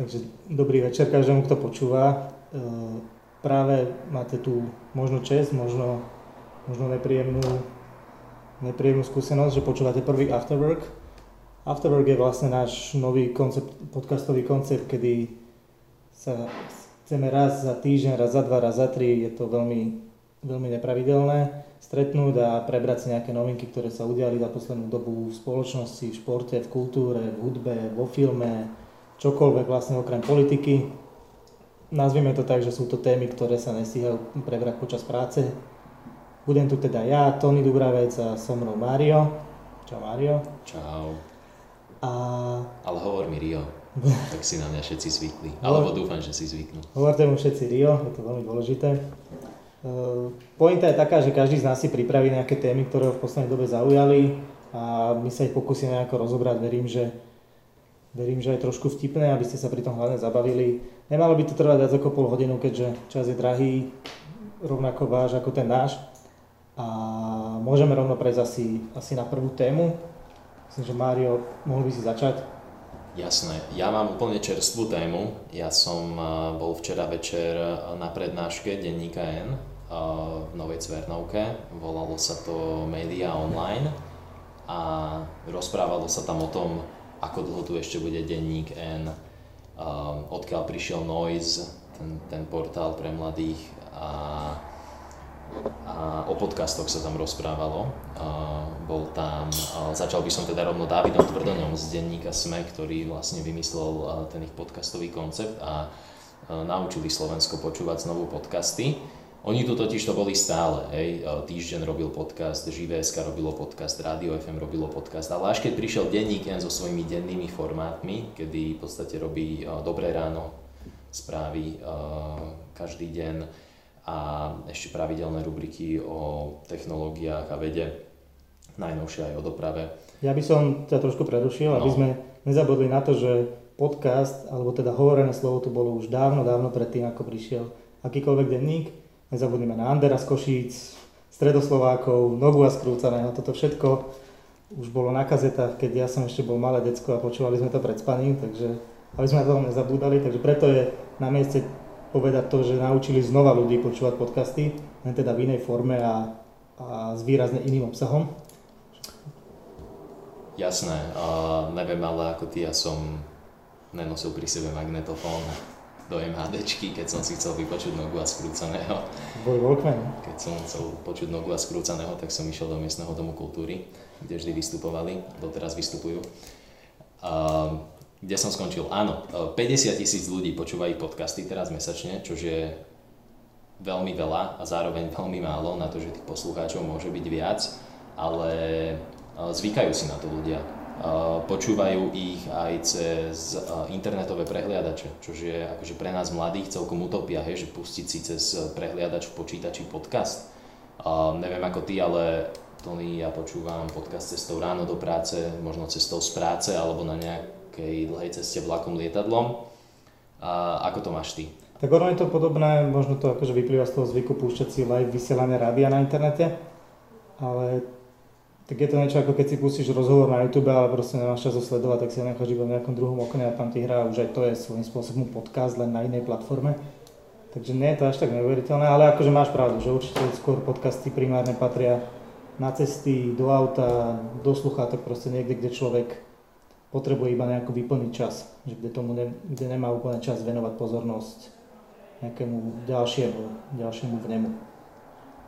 Takže dobrý večer každému, kto počúva. E, práve máte tu možno čest, možno, možno nepríjemnú, nepríjemnú skúsenosť, že počúvate prvý Afterwork. Afterwork je vlastne náš nový koncept, podcastový koncept, kedy sa chceme raz za týždeň, raz za dva, raz za tri, je to veľmi, veľmi nepravidelné, stretnúť a prebrať si nejaké novinky, ktoré sa udiali za poslednú dobu v spoločnosti, v športe, v kultúre, v hudbe, vo filme, čokoľvek vlastne okrem politiky. Nazvime to tak, že sú to témy, ktoré sa nestíhajú prebrať počas práce. Budem tu teda ja, Tony Dubravec a so mnou Mario. Čau Mario. Čau. A... Ale hovor mi Rio, tak si na mňa všetci zvykli. Alebo dúfam, že si zvyknú. Hovorte mu všetci Rio, je to veľmi dôležité. Uh, pointa je taká, že každý z nás si pripraví nejaké témy, ktoré ho v poslednej dobe zaujali a my sa ich pokúsime nejako rozobrať. Verím, že Verím, že aj trošku vtipné, aby ste sa pri tom hlavne zabavili. Nemalo by to trvať viac ako pol hodinu, keďže čas je drahý, rovnako váš ako ten náš. A môžeme rovno prejsť asi, asi na prvú tému. Myslím, že Mário, mohol by si začať? Jasné, ja mám úplne čerstvú tému. Ja som eh, bol včera večer na prednáške denníka N eh, v Novej Cvernovke. Volalo sa to Media Online a rozprávalo sa tam o tom, ako dlho tu ešte bude denník N, uh, odkiaľ prišiel Noise, ten, ten portál pre mladých a, a o podcastoch sa tam rozprávalo. Uh, bol tam, uh, začal by som teda rovno Davidom Tvrdoňom z denníka SME, ktorý vlastne vymyslel ten ich podcastový koncept a uh, naučili Slovensko počúvať znovu podcasty. Oni tu totiž to boli stále, hej. Týždeň robil podcast, Živé.sk robilo podcast, Radio FM robilo podcast, ale až keď prišiel denník so svojimi dennými formátmi, kedy v podstate robí Dobré ráno správy každý deň a ešte pravidelné rubriky o technológiách a vede, najnovšie aj o doprave. Ja by som ťa trošku prerušil, no. aby sme nezabudli na to, že podcast, alebo teda hovorené slovo tu bolo už dávno, dávno predtým, ako prišiel akýkoľvek denník Nezabudnime na Andera z Košíc, Stredoslovákov, Nogu a Skrúcaného. Toto všetko už bolo na kazetách, keď ja som ešte bol malé decko a počúvali sme to pred spaním, takže aby sme na to nezabúdali. Takže preto je na mieste povedať to, že naučili znova ľudí počúvať podcasty, len teda v inej forme a, a s výrazne iným obsahom. Jasné, uh, neviem ale ako ty, ja som nenosil pri sebe magnetofón do MHDčky, keď som si chcel vypočuť nogu a skrúcaného. Boj Walkman. Keď som chcel počuť nogu a skrúcaného, tak som išiel do miestneho domu kultúry, kde vždy vystupovali, doteraz vystupujú. Uh, kde som skončil? Áno, 50 tisíc ľudí počúvajú podcasty teraz mesačne, čo je veľmi veľa a zároveň veľmi málo na to, že tých poslucháčov môže byť viac, ale zvykajú si na to ľudia počúvajú ich aj cez internetové prehliadače, čo je akože pre nás mladých celkom utopia, hej, že pustiť si cez prehliadač v počítači podcast. Neviem ako ty, ale Tony, ja počúvam podcast cestou ráno do práce, možno cestou z práce alebo na nejakej dlhej ceste vlakom, lietadlom. Uh, ako to máš ty? Tak ono je to podobné, možno to akože vyplýva z toho zvyku púšťať si live vysielanie rádia na internete, ale tak je to niečo ako keď si pustíš rozhovor na YouTube, ale proste nemáš čas sledovať, tak si ho necháš iba v nejakom druhom okne a tam ti hrá už aj to je svojím spôsobom podcast len na inej platforme. Takže nie je to až tak neuveriteľné, ale akože máš pravdu, že určite skôr podcasty primárne patria na cesty, do auta, do sluchátok, proste niekde, kde človek potrebuje iba nejako vyplniť čas, že kde, tomu ne, kde nemá úplne čas venovať pozornosť nejakému ďalšiemu, ďalšiemu vnemu.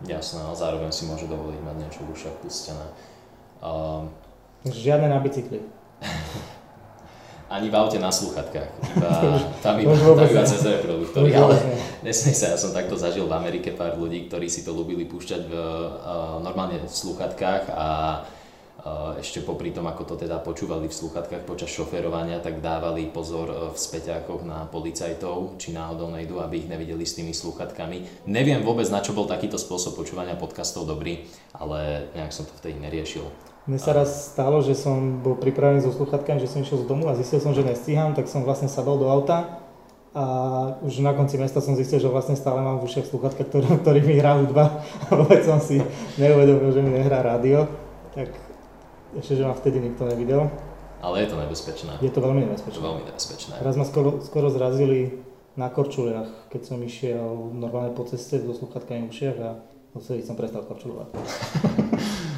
Jasné, ale zároveň si môže dovoliť mať niečo v ušach pustené. Um, Žiadne na bicykli. Ani v aute na sluchatkách, iba, tam iba, tam iba cez reproduktory, ale nesmie sa, ja som takto zažil v Amerike pár ľudí, ktorí si to ľúbili púšťať v, uh, normálne v sluchatkách a ešte popri tom, ako to teda počúvali v sluchatkách počas šoferovania, tak dávali pozor e, v späťákoch na policajtov, či náhodou nejdu, aby ich nevideli s tými sluchatkami. Neviem vôbec, na čo bol takýto spôsob počúvania podcastov dobrý, ale nejak som to vtedy neriešil. Mne sa raz stalo, že som bol pripravený so sluchatkami, že som išiel z domu a zistil som, že nestíham, tak som vlastne sadol do auta a už na konci mesta som zistil, že vlastne stále mám v ušiach sluchatka, ktorý, ktorý mi hrá hudba a vôbec som si neuvedomil, že mi nehrá rádio. Tak ešte, že ma vtedy nikto nevidel. Ale je to nebezpečné. Je to veľmi Je to nebezpečné. veľmi nebezpečné. Raz ma skoro, skoro zrazili na korčuliach, keď som išiel normálne po ceste so sluchatkami v ušiach a odtedy som prestal korčulovať.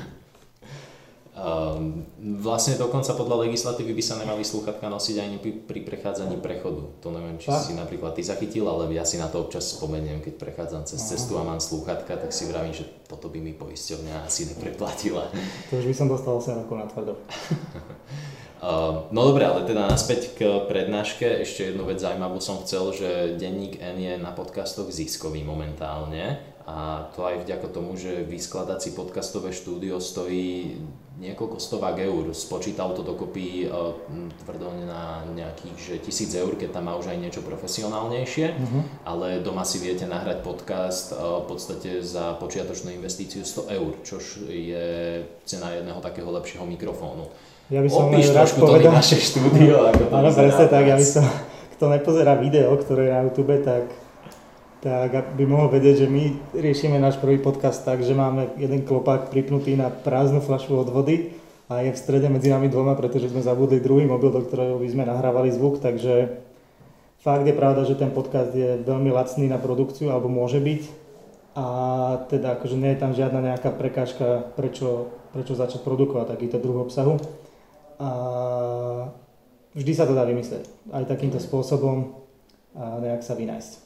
Um, vlastne dokonca podľa legislatívy by sa nemali slúchatka nosiť ani pri, prechádzaní prechodu. To neviem, či Fakt? si napríklad ty zachytil, ale ja si na to občas spomeniem, keď prechádzam cez Aha. cestu a mám slúchatka, tak si vravím, že toto by mi poisťovňa asi nepreplatila. To už by som dostal 8 rokov na tvrdo. Uh, no dobre, ale teda naspäť k prednáške. Ešte jednu vec zaujímavú som chcel, že denník N je na podcastoch ziskový momentálne a to aj vďaka tomu, že vyskladať si podcastové štúdio stojí niekoľko stovák eur. Spočítal to dokopy uh, tvrdo na nejakých že tisíc eur, keď tam má už aj niečo profesionálnejšie, Uh-huh. ale doma si viete nahrať podcast uh, v podstate za počiatočnú investíciu 100 eur, čož je cena jedného takého lepšieho mikrofónu. Ja by som Opíš trošku to naše štúdio, ako to áno, presne tak, ja by som, kto nepozerá video, ktoré je na YouTube, tak, tak by mohol vedieť, že my riešime náš prvý podcast tak, že máme jeden klopák pripnutý na prázdnu fľašu od vody a je v strede medzi nami dvoma, pretože sme zabudli druhý mobil, do ktorého by sme nahrávali zvuk, takže fakt je pravda, že ten podcast je veľmi lacný na produkciu, alebo môže byť a teda akože nie je tam žiadna nejaká prekážka, prečo, prečo začať produkovať takýto druh obsahu. A vždy sa to dá vymyslieť. Aj takýmto spôsobom a nejak sa vynájsť.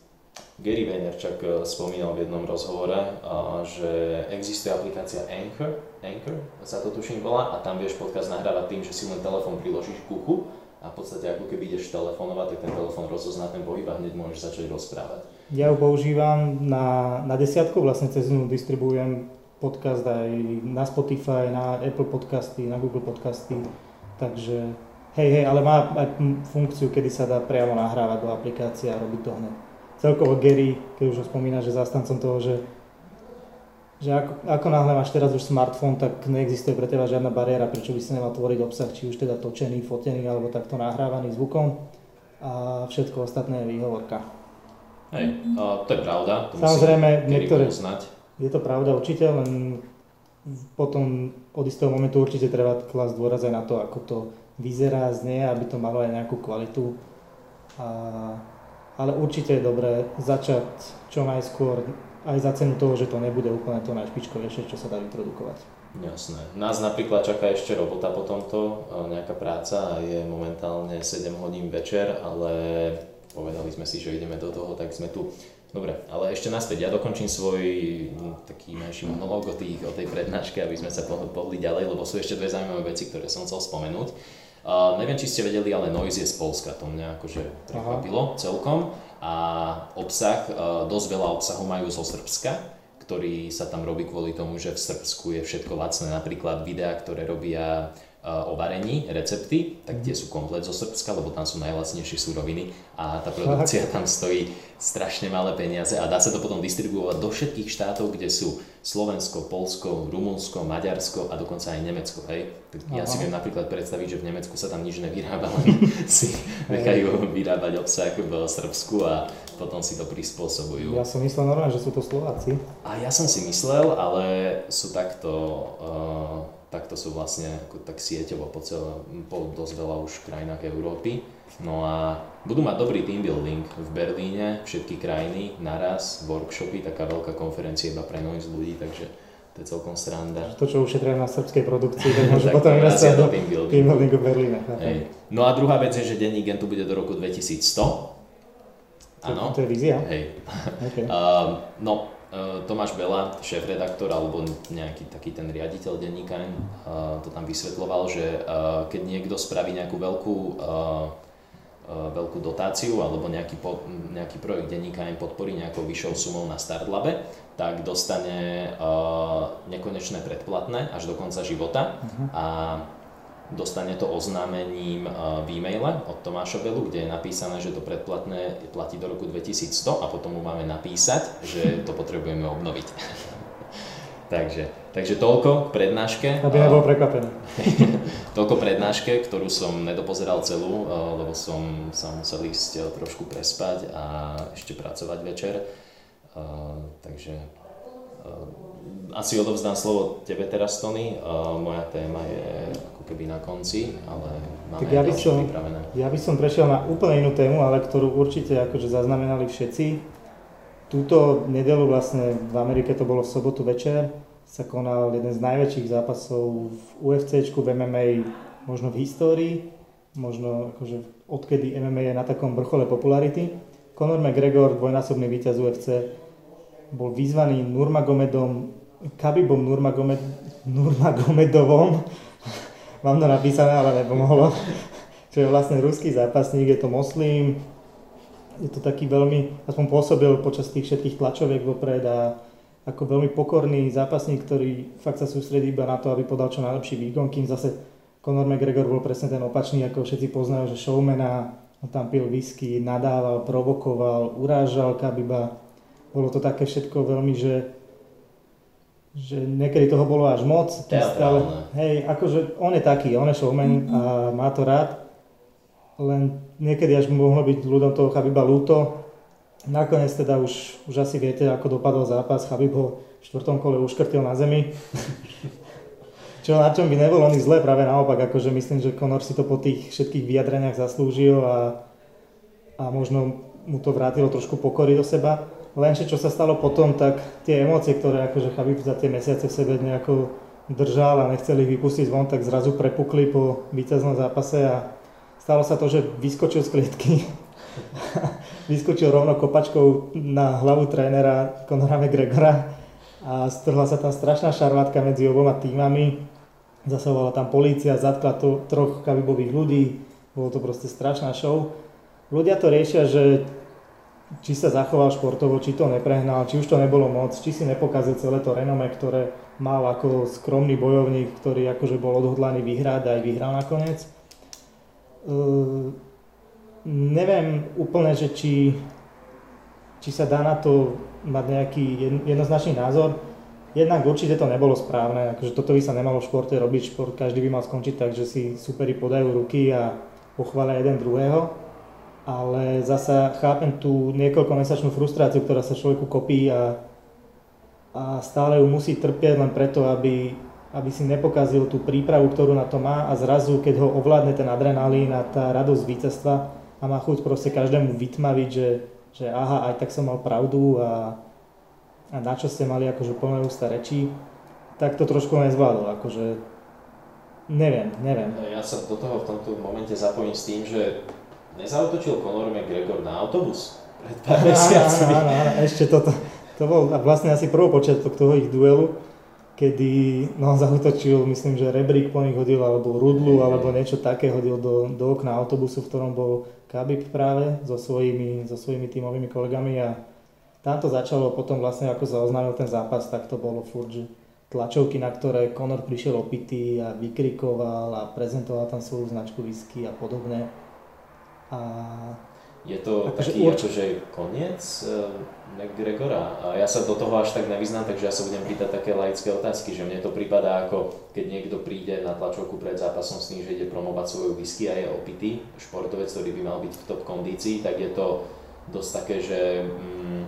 Gary Vaynerchuk eh, spomínal v jednom rozhovore, a, že existuje aplikácia Anchor, Anchor sa to tuším volá, a tam vieš podcast nahrávať tým, že si len telefón priložíš k uchu a v podstate ako keby ideš telefonovať, tak ten telefón rozozná ten pohyb a hneď môžeš začať rozprávať. Ja ju používam na, na desiatku, vlastne cez ňu distribuujem podcast aj na Spotify, na Apple podcasty, na Google podcasty, takže hej, hej, ale má aj funkciu, kedy sa dá priamo nahrávať do aplikácie a robiť to hneď. Celkovo Gary, keď už ho spomína, že zastancom toho, že, že ako, ako náhle máš teraz už smartfón, tak neexistuje pre teba žiadna bariéra, prečo by si nemal tvoriť obsah, či už teda točený, fotený alebo takto nahrávaný zvukom a všetko ostatné je výhovorka. Hej, a to je pravda, to Samozrejme, musí niektoré- uznať. Je to pravda určite, len potom od istého momentu určite treba klasť dôraz aj na to, ako to vyzerá, znie, aby to malo aj nejakú kvalitu. A, ale určite je dobré začať čo najskôr aj za cenu toho, že to nebude úplne to najšpičkovejšie, čo sa dá vyprodukovať. Jasné. Nás napríklad čaká ešte robota po tomto, nejaká práca a je momentálne 7 hodín večer, ale povedali sme si, že ideme do toho, tak sme tu. Dobre, ale ešte naspäť, ja dokončím svoj mm, taký menší monológ o, tých, o tej prednáške, aby sme sa pohli ďalej, lebo sú ešte dve zaujímavé veci, ktoré som chcel spomenúť. Uh, neviem, či ste vedeli, ale Noise je z Polska, to mňa akože prekvapilo celkom. A obsah, uh, dosť veľa obsahu majú zo Srbska, ktorý sa tam robí kvôli tomu, že v Srbsku je všetko lacné. Napríklad videá, ktoré robia o varení, recepty, tak tie sú komplet zo Srbska, lebo tam sú najlacnejšie suroviny a tá produkcia tam stojí strašne malé peniaze a dá sa to potom distribuovať do všetkých štátov, kde sú Slovensko, Polsko, Rumunsko, Maďarsko a dokonca aj Nemecko. Hej? Tak ja si viem napríklad predstaviť, že v Nemecku sa tam nič nevyrába, len si nechajú vyrábať obsah v Srbsku a potom si to prispôsobujú. Ja som myslel normálne, že sú to Slováci. A ja som si myslel, ale sú takto, uh, takto sú vlastne ako tak sieťovo po, celé, po dosť veľa už krajinách Európy. No a budú mať dobrý team building v Berlíne, všetky krajiny naraz, workshopy, taká veľká konferencia iba pre noise ľudí, takže to je celkom sranda. To, čo ušetria na srbskej produkcii, tak môže potom to investovať do team buildingu. team buildingu. Hej. No a druhá vec je, že denní gen tu bude do roku 2100. Áno. To, to je vízia? Hej. Okay. Uh, no, Tomáš Bela, šéf-redaktor alebo nejaký taký ten riaditeľ denníka, uh, to tam vysvetloval, že uh, keď niekto spraví nejakú veľkú, veľkú dotáciu alebo nejaký, po, nejaký projekt denníka podporí nejakou vyššou sumou na Startlabe, tak dostane nekonečné predplatné až do konca života Mhm. a dostane to oznámením uh, v e-maile od Tomáša Belu, kde je napísané, že to predplatné platí do roku 2100 a potom mu máme napísať, že to potrebujeme obnoviť. takže, takže toľko k prednáške. Aby nebol prekvapený. Toľko prednáške, ktorú som nedopozeral celú, uh, lebo som sa musel ísť trošku prespať a ešte pracovať večer. Takže asi odovzdám slovo tebe teraz, Tony. Moja téma je keby na konci, ale máme tak ja by som, pripravené. Ja by som prešiel na úplne inú tému, ale ktorú určite akože zaznamenali všetci. Túto nedelu vlastne v Amerike to bolo v sobotu večer, sa konal jeden z najväčších zápasov v UFC, v MMA, možno v histórii, možno akože odkedy MMA je na takom vrchole popularity. Conor McGregor, dvojnásobný víťaz UFC, bol vyzvaný Nurmagomedom, Kabibom Nurmagomed, Nurmagomedovom, mám to napísané, ale nepomohlo, čo je vlastne ruský zápasník, je to moslim, je to taký veľmi, aspoň pôsobil počas tých všetkých tlačoviek vopred a ako veľmi pokorný zápasník, ktorý fakt sa sústredí iba na to, aby podal čo najlepší výkon, kým zase Conor McGregor bol presne ten opačný, ako všetci poznajú, že showmana, on tam pil whisky, nadával, provokoval, urážal Kabiba. Bolo to také všetko veľmi, že že niekedy toho bolo až moc. Stále, hej, akože on je taký, on je showman a má to rád len niekedy až mohlo byť ľuďom toho Chabiba ľúto. Nakoniec teda už, už asi viete, ako dopadol zápas. Chabib ho v štvrtom kole uškrtil na zemi. Čo na čom by nebolo nič zlé, práve naopak, akože myslím, že Conor si to po tých všetkých vyjadreniach zaslúžil a, a možno mu to vrátilo trošku pokory do seba. Lenže čo sa stalo potom, tak tie emócie, ktoré akože Chabib za tie mesiace v sebe nejako držal a nechceli ich vypustiť von, tak zrazu prepukli po víťaznom zápase a stalo sa to, že vyskočil z klietky. vyskočil rovno kopačkou na hlavu trénera Conora McGregora a strhla sa tam strašná šarvátka medzi oboma týmami. Zasahovala tam polícia, zatkla to troch kabibových ľudí, bolo to proste strašná show. Ľudia to riešia, že či sa zachoval športovo, či to neprehnal, či už to nebolo moc, či si nepokazil celé to renome, ktoré mal ako skromný bojovník, ktorý akože bol odhodlaný vyhrať a aj vyhral nakoniec. Uh, neviem úplne, že či, či sa dá na to mať nejaký jednoznačný názor. Jednak určite to nebolo správne, akože toto by sa nemalo v športe robiť, šport každý by mal skončiť tak, že si superi podajú ruky a pochvália jeden druhého. Ale zasa chápem tú niekoľkomesačnú frustráciu, ktorá sa človeku kopí a, a stále ju musí trpieť len preto, aby aby si nepokazil tú prípravu, ktorú na to má a zrazu, keď ho ovládne ten adrenalín a tá radosť víťazstva a má chuť proste každému vytmaviť, že, že aha, aj tak som mal pravdu a, a na čo ste mali akože plné ústa rečí, tak to trošku nezvládol, akože neviem, neviem. Ja sa do toho v tomto momente zapojím s tým, že nezautočil Conor McGregor na autobus pred pár mesiacmi. Áno, áno, ešte toto, to bol vlastne asi prvopočiatok toho ich duelu, kedy no, zautočil, myslím, že rebrík po nich hodil, alebo rudlu, alebo niečo také hodil do, do okna autobusu, v ktorom bol Kabib práve so svojimi, so svojimi tímovými kolegami a tam to začalo potom vlastne, ako sa oznámil ten zápas, tak to bolo furt, že tlačovky, na ktoré Conor prišiel opitý a vykrikoval a prezentoval tam svoju značku whisky a podobne. A je to akože taký urč... akože koniec uh, McGregora. A ja sa do toho až tak nevyznám, takže ja sa budem pýtať také laické otázky, že mne to prípada ako keď niekto príde na tlačovku pred zápasom s tým, že ide promovať svoju whisky a je opitý, športovec, ktorý by mal byť v top kondícii, tak je to dosť také, že mm,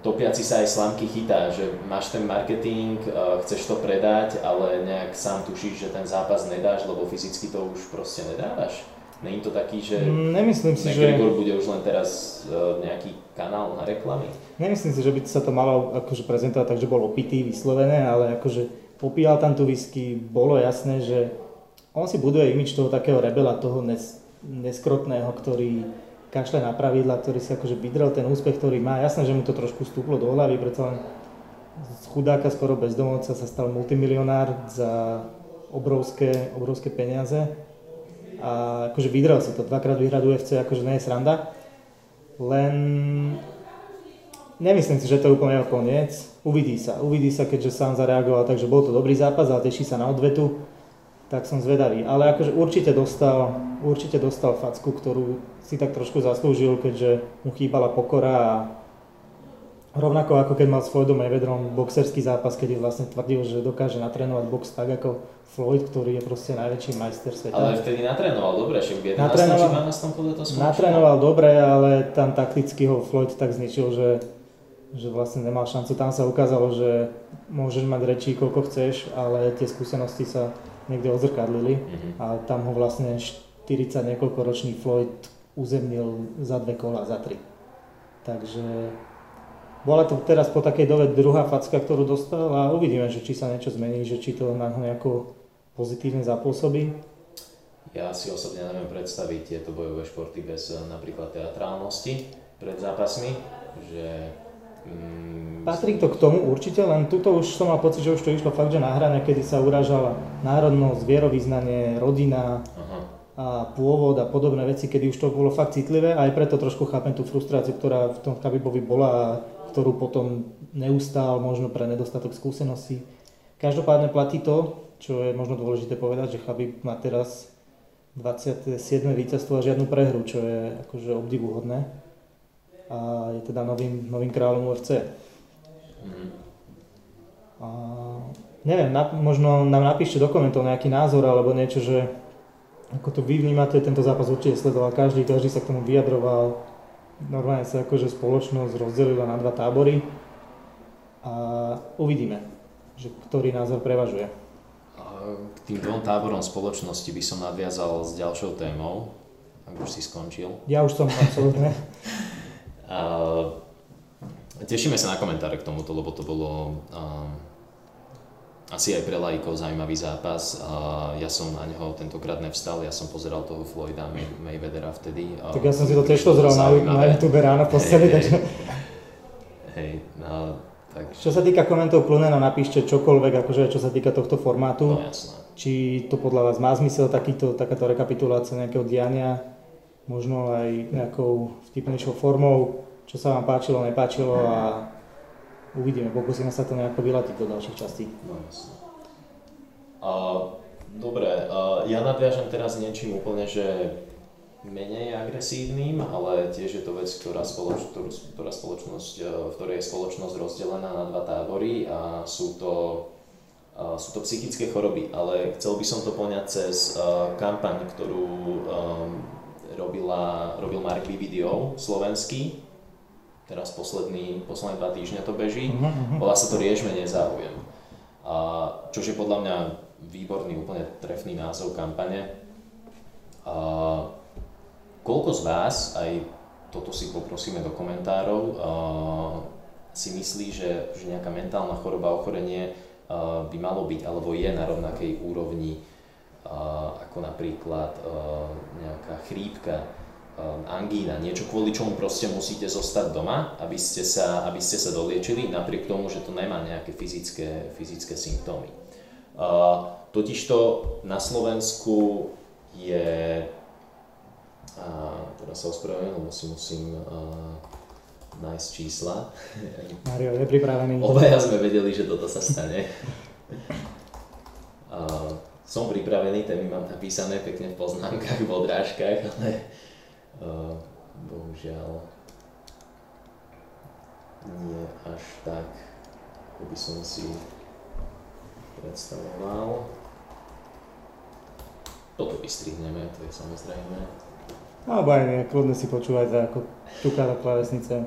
topiaci sa aj slamky chytá, že máš ten marketing, uh, chceš to predať, ale nejak sám tušíš, že ten zápas nedáš, lebo fyzicky to už proste nedávaš. Není to taký, že Nemyslím si, McGregor že... bude už len teraz uh, nejaký kanál na reklamy? Nemyslím si, že by sa to malo akože prezentovať tak, že bol opitý vyslovené, ale akože popíjal tam tú whisky, bolo jasné, že on si buduje imič toho takého rebela, toho nes, neskrotného, ktorý kašle na pravidla, ktorý si akože vydrel ten úspech, ktorý má. Jasné, že mu to trošku stúplo do hlavy, preto len z chudáka skoro bezdomovca sa stal multimilionár za obrovské, obrovské peniaze a akože vydrel si to, dvakrát vyhrať UFC, akože nie je sranda. Len nemyslím si, že to je úplne jeho koniec. Uvidí sa, uvidí sa, keďže sám zareagoval, takže bol to dobrý zápas a teší sa na odvetu. Tak som zvedavý. Ale akože určite dostal, určite dostal facku, ktorú si tak trošku zaslúžil, keďže mu chýbala pokora a Rovnako ako keď mal s Floydom Mayweatherom boxerský zápas, keď vlastne tvrdil, že dokáže natrénovať box tak ako Floyd, ktorý je proste najväčší majster sveta. Ale vtedy natrénoval dobre, že v 11. Natrénoval, či 12. kole to skončilo. Natrénoval dobre, ale tam takticky ho Floyd tak zničil, že, že vlastne nemal šancu. Tam sa ukázalo, že môžeš mať rečí koľko chceš, ale tie skúsenosti sa niekde odzrkadlili mm-hmm. a tam ho vlastne 40 niekoľko ročný Floyd uzemnil za dve kola, za tri. Takže bola to teraz po takej dove druhá facka, ktorú dostal a uvidíme, že či sa niečo zmení, že či to na ho nejako pozitívne zapôsobí. Ja si osobne neviem predstaviť tieto bojové športy bez napríklad teatrálnosti pred zápasmi, že Mm, Patrí to k tomu určite, len tuto už som mal pocit, že už to išlo fakt, že na hrane, kedy sa uražala národnosť, vierovýznanie, rodina Aha. a pôvod a podobné veci, kedy už to bolo fakt citlivé a aj preto trošku chápem tú frustráciu, ktorá v tom Kabibovi bola a ktorú potom neustál možno pre nedostatok skúseností. Každopádne platí to, čo je možno dôležité povedať, že Chabib má teraz 27. víťazstvo a žiadnu prehru, čo je akože obdivuhodné a je teda novým, novým kráľom UFC. A neviem, na, možno nám napíšte do komentov nejaký názor alebo niečo, že ako to vy vnímate, tento zápas určite sledoval každý, každý sa k tomu vyjadroval. Normálne sa akože spoločnosť rozdelila na dva tábory a uvidíme, že ktorý názor prevažuje. K tým dvom táborom spoločnosti by som nadviazal s ďalšou témou, ak už si skončil. Ja už som, absolútne. Tešíme sa na komentáre k tomuto, lebo to bolo asi aj pre lajkov zaujímavý zápas. Ja som na neho tentokrát nevstal, ja som pozeral toho Floyda May- Mayweathera vtedy. Tak ja som si to tiež pozeral na, na YouTube ráno v posteli, hey, takže... Hej, no, tak... Čo sa týka komentov Klunena, napíšte čokoľvek, akože čo sa týka tohto formátu. No jasné. Či to podľa vás má zmysel takýto, takáto rekapitulácia nejakého diania, možno aj nejakou vtipnejšou formou, čo sa vám páčilo, nepáčilo a uvidíme, pokúsime sa to nejako vylatiť do ďalších častí. No. Uh, dobre, uh, ja nadviažem teraz niečím úplne, že menej agresívnym, ale tiež je to vec, ktorá, spoloč, ktorú, ktorá spoločnosť, v ktorej je spoločnosť rozdelená na dva tábory a sú to, uh, sú to psychické choroby, ale chcel by som to poňať cez uh, kampaň, ktorú um, robila, robil Mark Vividio, slovenský, teraz posledný, posledné dva týždňa to beží, uh-huh. volá sa to Riešme nezáujem. A, čož je podľa mňa výborný, úplne trefný názov kampane. A, koľko z vás, aj toto si poprosíme do komentárov, a, si myslí, že, že nejaká mentálna choroba, ochorenie a, by malo byť alebo je na rovnakej úrovni ako napríklad nejaká chrípka, angína, niečo kvôli čomu proste musíte zostať doma, aby ste sa, aby ste sa doliečili, napriek tomu, že to nemá nejaké fyzické, fyzické symptómy. Totižto na Slovensku je, teraz sa ospravedlňujem, lebo si musím nájsť čísla. Mario je pripravený. Obaja sme vedeli, že toto sa stane. som pripravený, témy mám napísané pekne v poznámkach, v odrážkach, ale uh, bohužiaľ nie až tak, ako by som si predstavoval. Toto vystrihneme, to je samozrejme. Alebo aj nie, kľudne si počúvajte, ako tuká do klavesnice.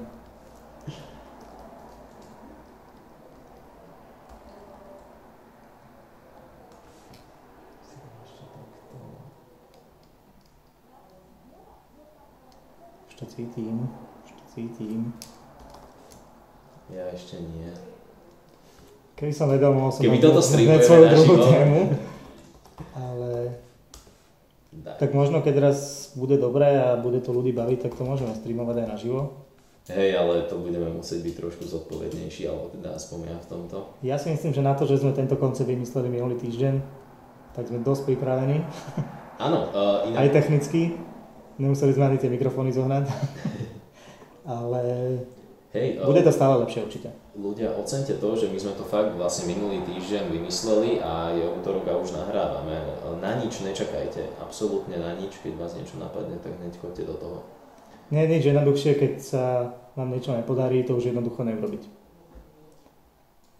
To cítim, to cítim. Ja ešte nie. Keby som vedel, mohol som Keby toto streamujeme svoju druhú tému. Ale da. tak možno keď raz bude dobré a bude to ľudí baviť, tak to môžeme streamovať aj naživo. Hej, ale to budeme musieť byť trošku zodpovednejší, alebo teda aspoň ja v tomto. Ja si myslím, že na to, že sme tento koncept vymysleli minulý týždeň, tak sme dosť pripravení. Áno, uh, inak... Aj technicky. Nemuseli sme ani tie mikrofóny zohnať. Ale Hej, bude to stále lepšie určite. Ľudia, ocente to, že my sme to fakt vlastne minulý týždeň vymysleli a je útorok a už nahrávame. Na nič nečakajte, absolútne na nič, keď vás niečo napadne, tak hneď choďte do toho. Nie je nič jednoduchšie, keď sa vám niečo nepodarí, to už jednoducho neurobiť.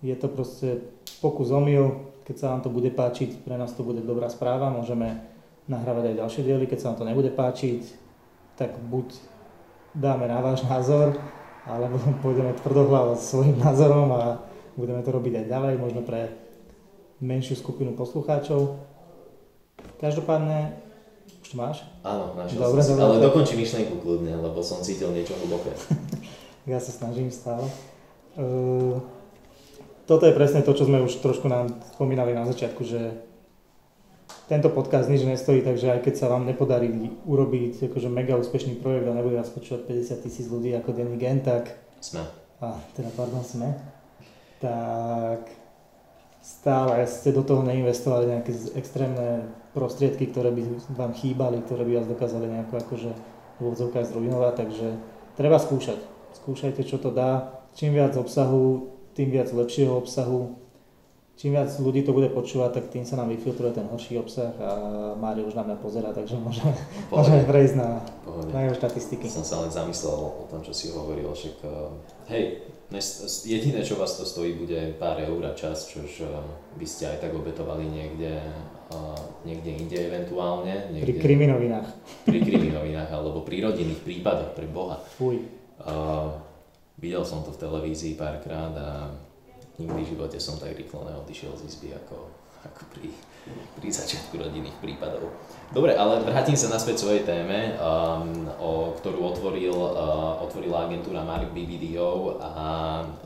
Je to proste pokus omyl, keď sa vám to bude páčiť, pre nás to bude dobrá správa, môžeme nahrávať aj ďalšie diely, keď sa vám to nebude páčiť, tak buď dáme na váš názor, alebo pôjdeme tvrdohlavo s svojím názorom a budeme to robiť aj ďalej, možno pre menšiu skupinu poslucháčov. Každopádne, už to máš? Áno, našiel dobre, som dobre, ale dokončí myšlienku kľudne, lebo som cítil niečo hlboké. ja sa snažím stále. Uh, toto je presne to, čo sme už trošku nám spomínali na začiatku, že tento podcast nič nestojí, takže aj keď sa vám nepodarí urobiť akože mega úspešný projekt a nebude vás počúvať 50 tisíc ľudí ako denní gen, tak... Sme. A, teda pardon, sme. Tak stále ste do toho neinvestovali nejaké extrémne prostriedky, ktoré by vám chýbali, ktoré by vás dokázali nejako akože v úvodzovkách takže treba skúšať. Skúšajte, čo to dá. Čím viac obsahu, tým viac lepšieho obsahu, čím viac ľudí to bude počúvať, tak tým sa nám vyfiltruje ten horší obsah a Mário už nám pozera, takže môžeme, môžeme prejsť na, na jeho štatistiky. Som sa len zamyslel o tom, čo si hovoril, však uh, hej, jediné, čo vás to stojí, bude pár eur a čas, čož uh, by ste aj tak obetovali niekde, uh, niekde inde eventuálne. Niekde, pri kriminovinách. Pri kriminovinách, alebo pri rodinných prípadoch, pre Boha. Fuj. Uh, videl som to v televízii párkrát a nikdy v živote som tak rýchlo neodišiel z izby ako, ako pri, pri začiatku rodinných prípadov. Dobre, ale vrátim sa naspäť svojej téme, um, o, ktorú otvoril, uh, otvorila agentúra Mark BBDO a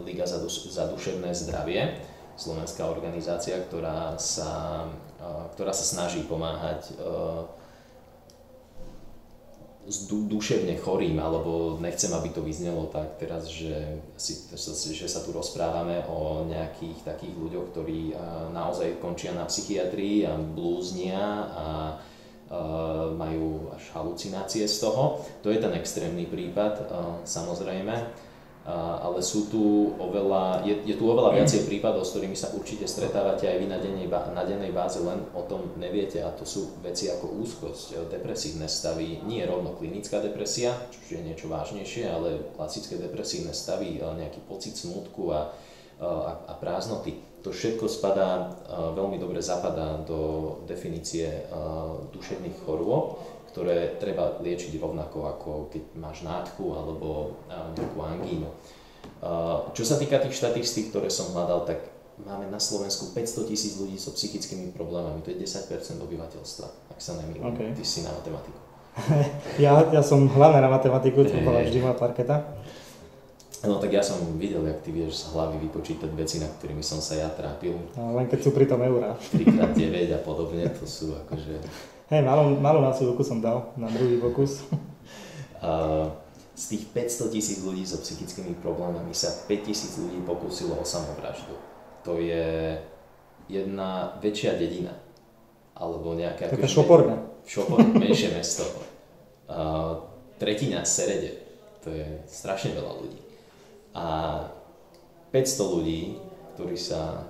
Liga za, duš- za duševné zdravie, slovenská organizácia, ktorá sa, uh, ktorá sa snaží pomáhať uh, duševne chorým, alebo nechcem, aby to vyznelo tak teraz, že, si, že sa tu rozprávame o nejakých takých ľuďoch, ktorí naozaj končia na psychiatrii a blúznia a majú až halucinácie z toho. To je ten extrémny prípad, samozrejme ale sú tu oveľa, je, je tu oveľa viacej prípadov, s ktorými sa určite stretávate aj vy na dennej, na dennej báze, len o tom neviete. A to sú veci ako úzkosť, depresívne stavy, nie rovno klinická depresia, čo je niečo vážnejšie, ale klasické depresívne stavy, nejaký pocit smutku a, a, a prázdnoty. To všetko spadá, veľmi dobre zapadá do definície duševných chorôb ktoré treba liečiť rovnako ako keď máš nádchu alebo nejakú angínu. Čo sa týka tých štatistík, ktoré som hľadal, tak máme na Slovensku 500 tisíc ľudí so psychickými problémami, to je 10% obyvateľstva, ak sa nemýlim. Okay. Ty si na matematiku. ja, ja som hlavne na matematiku, to bola vždy moja parketa. No tak ja som videl, jak ty vieš z hlavy vypočítať veci, na ktorými som sa ja trápil. No, len keď sú pri tom eurá. 3x9 a podobne, to sú akože Hej, malú, malú nácvilovku som dal na druhý pokus. Uh, z tých 500 tisíc ľudí so psychickými problémami sa 5 tisíc ľudí pokúsilo o samovraždu. To je jedna väčšia dedina. Alebo nejaká... Taká šoporná. Šoporné, menšie mesto. Uh, tretina Serede. To je strašne veľa ľudí. A 500 ľudí, ktorí sa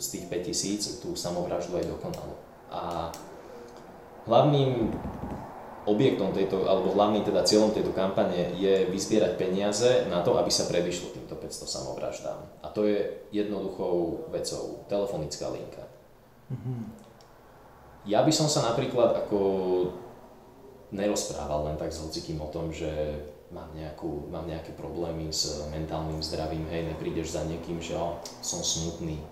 z tých 5 tisíc tú samovraždu aj dokonalo. A Hlavným objektom tejto, alebo hlavným teda cieľom tejto kampane je vyzbierať peniaze na to, aby sa predišlo týmto 500 samovraždám. A to je jednoduchou vecou, telefonická linka. Mm-hmm. Ja by som sa napríklad ako nerozprával len tak s hocikým o tom, že mám, nejakú, mám nejaké problémy s mentálnym zdravím, hej, neprídeš za niekým, že oh, som smutný,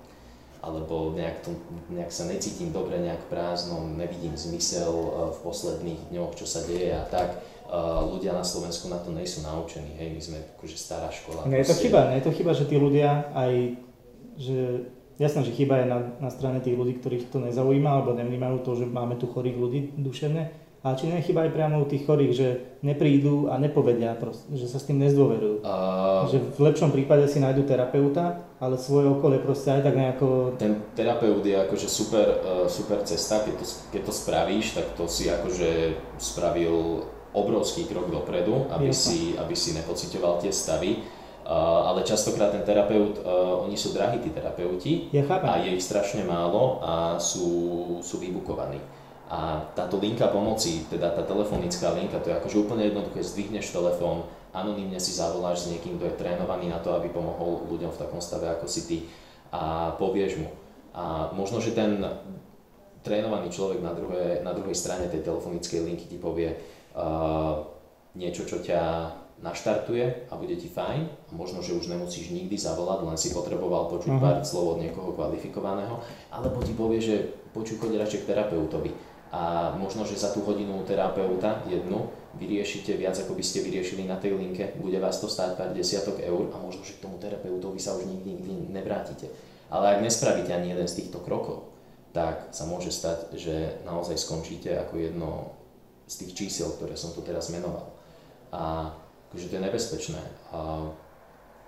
alebo nejak, to, nejak sa necítim dobre, nejak prázdno, nevidím zmysel e, v posledných dňoch, čo sa deje a tak. E, ľudia na Slovensku na to nie sú naučení, hej, my sme akože stará škola. Nie je to chyba, nie je to chyba, že tí ľudia aj, že jasné, že chyba je na, na strane tých ľudí, ktorých to nezaujíma, alebo nevnímajú to, že máme tu chorých ľudí duševne, ale či nechyba aj priamo u tých chorých, že neprídu a nepovedia, proste, že sa s tým nezdôverujú. Uh, že v lepšom prípade si nájdu terapeuta, ale svoje okolie proste aj tak nejako... Ten terapeut je akože super, uh, super cesta, keď to, keď to spravíš, tak to si akože spravil obrovský krok dopredu, aby, si, aby si nepocitoval tie stavy. Uh, ale častokrát ten terapeut, uh, oni sú drahí tí terapeuti ja a je ich strašne málo a sú, sú vybukovaní. A táto linka pomoci, teda tá telefonická linka, to je akože úplne jednoduché, zdvihneš telefón, anonymne si zavoláš s niekým, kto je trénovaný na to, aby pomohol ľuďom v takom stave ako si ty a povieš mu. A možno, že ten trénovaný človek na druhej, na druhej strane tej telefonickej linky ti povie uh, niečo, čo ťa naštartuje a bude ti fajn a možno, že už nemusíš nikdy zavolať, len si potreboval počuť uh-huh. pár slov od niekoho kvalifikovaného, alebo ti povie, že počuj, choď radšej k terapeutovi a možno, že za tú hodinu terapeuta jednu vyriešite viac, ako by ste vyriešili na tej linke, bude vás to stáť pár desiatok eur a možno, že k tomu terapeutovi sa už nikdy, nikdy nevrátite. Ale ak nespravíte ani jeden z týchto krokov, tak sa môže stať, že naozaj skončíte ako jedno z tých čísiel, ktoré som tu teraz menoval. A akože to je nebezpečné. A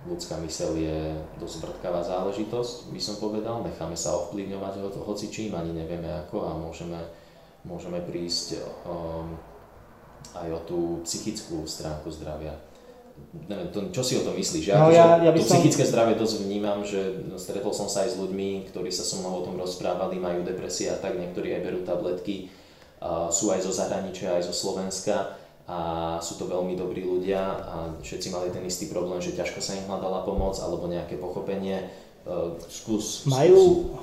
ľudská mysel je dosť vrtkavá záležitosť, by som povedal. Necháme sa ovplyvňovať ho, hoci čím, ani nevieme ako a môžeme, môžeme prísť um, aj o tú psychickú stránku zdravia. Neviem, to, čo si o tom myslíš? Ja, no, ja, ja to som... psychické zdravie dosť vnímam, že stretol som sa aj s ľuďmi, ktorí sa so mnou o tom rozprávali, majú depresie a tak, niektorí aj berú tabletky, uh, sú aj zo zahraničia, aj zo Slovenska a sú to veľmi dobrí ľudia a všetci mali ten istý problém, že ťažko sa im hľadala pomoc alebo nejaké pochopenie. Uh, skús, majú,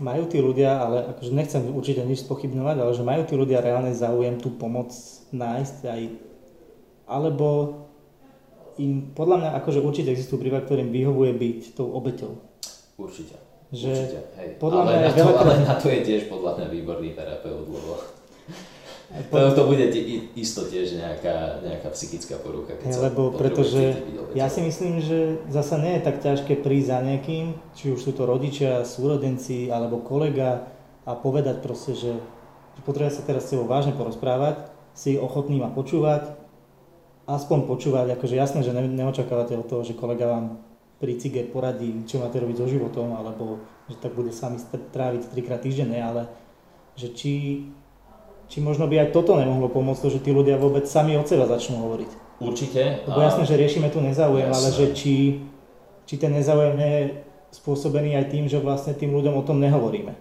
majú tí ľudia, ale akože nechcem určite nič spochybňovať, ale že majú tí ľudia reálne záujem tú pomoc nájsť aj, alebo im, podľa mňa akože určite existujú prípady, ktorým vyhovuje byť tou obeťou. Určite. Že určite, hej. Podľa ale, mňa na to, veľakrát... ale na to je tiež podľa mňa výborný terapeut, lebo to, to bude isto tiež nejaká, nejaká psychická porucha, keď ja, lebo pretože ja si myslím, že zasa nie je tak ťažké prísť za niekým, či už sú to rodičia, súrodenci alebo kolega a povedať proste, že, že potrebuje sa teraz s tebou vážne porozprávať, si ochotný ma počúvať, aspoň počúvať, akože jasné, že ne, neočakávate od toho, že kolega vám pri cige poradí, čo máte robiť so životom, alebo že tak bude sami tráviť trikrát týždenne, ale že či či možno by aj toto nemohlo pomôcť, to, že tí ľudia vôbec sami od seba začnú hovoriť. Určite. Lebo jasné, že riešime tu nezáujem, jasné. ale že či, či ten nezáujem nie je spôsobený aj tým, že vlastne tým ľuďom o tom nehovoríme.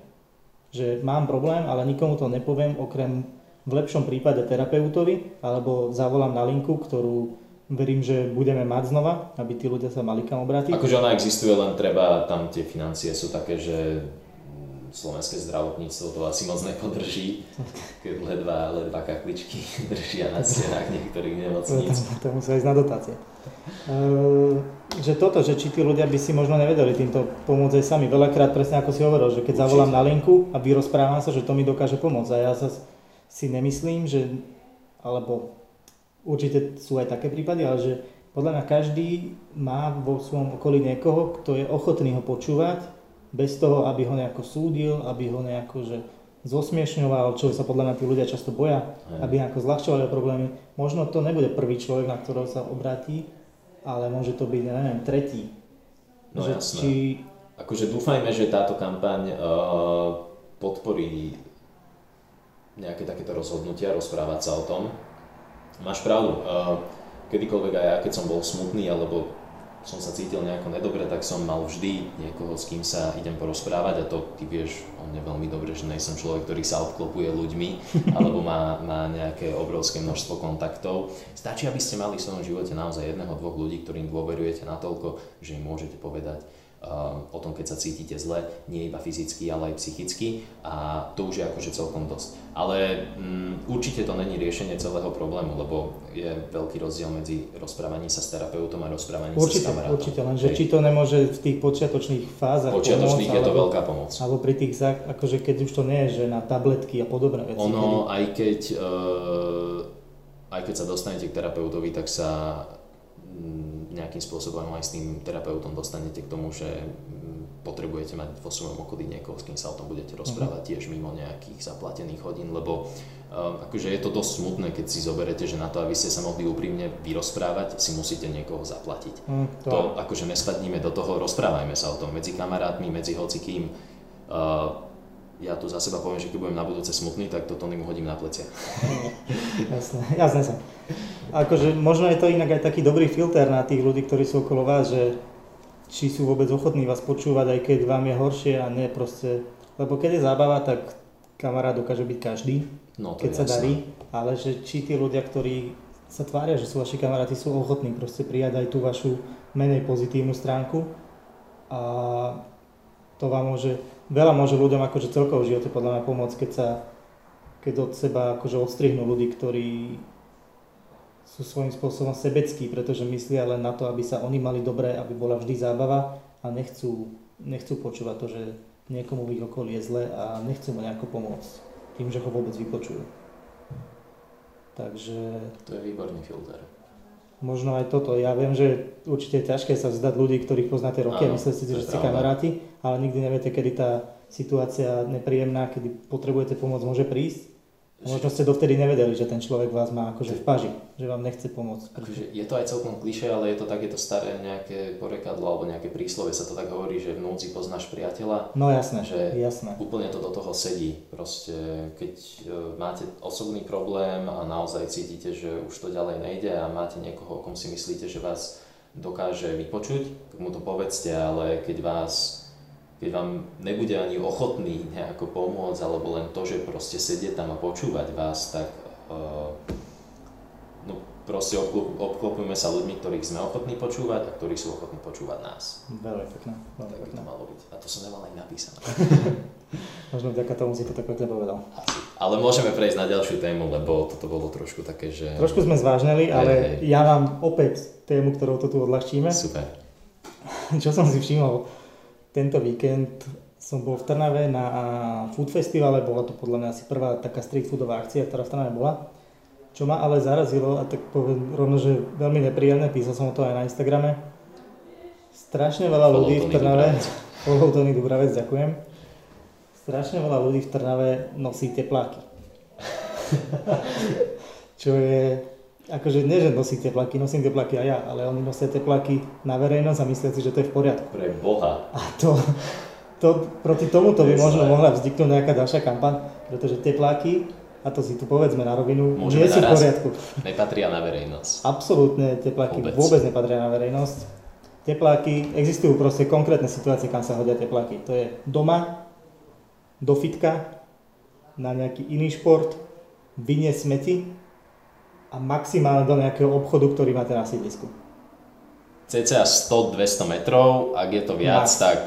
Že mám problém, ale nikomu to nepoviem, okrem v lepšom prípade terapeutovi, alebo zavolám na linku, ktorú verím, že budeme mať znova, aby tí ľudia sa mali kam obrátiť. Akože ona existuje, len treba, tam tie financie sú také, že slovenské zdravotníctvo to asi moc nepodrží, keď ledva, ledva kakličky držia na stenách niektorých nemocníc. To, to, musí ísť na dotácie. Uh, že toto, že či tí ľudia by si možno nevedeli týmto pomôcť aj sami. Veľakrát presne ako si hovoril, že keď Určite. zavolám na linku a vyrozprávam sa, že to mi dokáže pomôcť. A ja sa si nemyslím, že, alebo určite sú aj také prípady, ale že podľa mňa každý má vo svojom okolí niekoho, kto je ochotný ho počúvať bez toho, aby ho nejako súdil, aby ho nejako že zosmiešňoval, čo sa podľa mňa tí ľudia často boja, Aj. aby nejako zľahčovali problémy. Možno to nebude prvý človek, na ktorého sa obratí, ale môže to byť, neviem, tretí. No že jasné. Či... Akože dúfajme, že táto kampaň uh, podporí nejaké takéto rozhodnutia, rozprávať sa o tom. Máš pravdu, uh, kedykoľvek aj ja, keď som bol smutný alebo som sa cítil nejako nedobre, tak som mal vždy niekoho, s kým sa idem porozprávať a to ty vieš o mne veľmi dobre, že nejsem človek, ktorý sa obklopuje ľuďmi alebo má, má nejaké obrovské množstvo kontaktov. Stačí, aby ste mali v svojom živote naozaj jedného, dvoch ľudí, ktorým dôverujete natoľko, že im môžete povedať, o tom, keď sa cítite zle, nie iba fyzicky, ale aj psychicky a to už je akože celkom dosť. Ale um, určite to není riešenie celého problému, lebo je veľký rozdiel medzi rozprávaním sa s terapeutom a rozprávaním určite, sa s kamarátom. Určite, lenže či to nemôže v tých počiatočných fázach Počiatočných pomôcť, je to alebo, veľká pomoc. Alebo pri tých, akože keď už to nie je, že na tabletky a podobné veci. Ono, kedy... aj keď, uh, aj keď sa dostanete k terapeutovi, tak sa nejakým spôsobom aj s tým terapeutom dostanete k tomu, že mm, potrebujete mať vo svojom okolí niekoho, s kým sa o tom budete rozprávať tiež mimo nejakých zaplatených hodín, lebo uh, akože je to dosť smutné, keď si zoberete, že na to, aby ste sa mohli úprimne vyrozprávať, si musíte niekoho zaplatiť. Mm, to... to akože nespadníme do toho, rozprávajme sa o tom medzi kamarátmi, medzi hocikým. Uh, ja tu za seba poviem, že keď budem na budúce smutný, tak to Tony mu hodím na plecia. jasné, jasné sa. Akože možno je to inak aj taký dobrý filter na tých ľudí, ktorí sú okolo vás, že či sú vôbec ochotní vás počúvať, aj keď vám je horšie a nie proste... Lebo keď je zábava, tak kamarát dokáže byť každý, no, keď sa jasné. darí, ale že či tí ľudia, ktorí sa tvária, že sú vaši kamaráti, sú ochotní proste prijať aj tú vašu menej pozitívnu stránku a to vám môže veľa môže ľuďom akože celkovo živote podľa mňa pomôcť, keď sa keď od seba akože odstrihnú ľudí, ktorí sú svojím spôsobom sebeckí, pretože myslia len na to, aby sa oni mali dobré, aby bola vždy zábava a nechcú, nechcú počúvať to, že niekomu v ich okolí je zle a nechcú mu nejako pomôcť tým, že ho vôbec vypočujú. Takže... To je výborný filter. Možno aj toto. Ja viem, že určite je ťažké sa vzdať ľudí, ktorých poznáte roky a myslíte si, že ste kamaráti, ale nikdy neviete, kedy tá situácia nepríjemná, kedy potrebujete pomôcť, môže prísť Možno ste dovtedy nevedeli, že ten človek vás má akože v paži, že vám nechce pomôcť. Akože je to aj celkom klišé, ale je to takéto staré nejaké porekadlo alebo nejaké príslovie sa to tak hovorí, že v núdzi poznáš priateľa. No jasné, že jasné. Úplne to do toho sedí. Proste keď e, máte osobný problém a naozaj cítite, že už to ďalej nejde a máte niekoho, o kom si myslíte, že vás dokáže vypočuť, tak mu to povedzte, ale keď vás keď vám nebude ani ochotný nejako pomôcť, alebo len to, že proste sedieť tam a počúvať vás, tak uh, no proste obklopujeme sa ľuďmi, ktorých sme ochotní počúvať a ktorí sú ochotní počúvať nás. Veľmi pekné. Veľmi tak by to malo byť. A to som nemal aj napísané. Možno vďaka tomu si to tak pekne povedal. Asi. Ale môžeme prejsť na ďalšiu tému, lebo toto bolo trošku také, že... Trošku sme zvážneli, ale hej. ja mám opäť tému, ktorou to tu odľahčíme. Super. Čo som si všimol, tento víkend som bol v Trnave na food festivale, bola to podľa mňa asi prvá taká street foodová akcia, ktorá v Trnave bola. Čo ma ale zarazilo, a tak poviem rovno, že veľmi nepríjemné, písal som o to aj na Instagrame. Strašne veľa ľudí v Trnave, follow Tony Dubravec, ďakujem. Strašne veľa ľudí v Trnave nosí tepláky. Čo je akože nie, že nosí tepláky, nosím tepláky aj ja, ale oni nosia tepláky na verejnosť a myslia si, že to je v poriadku. Pre Boha. A to, to proti tomuto by možno mohla vzniknúť nejaká ďalšia kampaň, pretože tepláky, a to si tu povedzme na rovinu, Môžeme nie sú v poriadku. Nepatria na verejnosť. Absolútne, tepláky vôbec. vôbec nepatria na verejnosť. Tepláky, existujú proste konkrétne situácie, kam sa hodia tepláky. To je doma, do fitka, na nejaký iný šport, vyniesť smeti, a maximálne do nejakého obchodu, ktorý máte na sídlisku. CCA 100-200 metrov, ak je to viac, Max. tak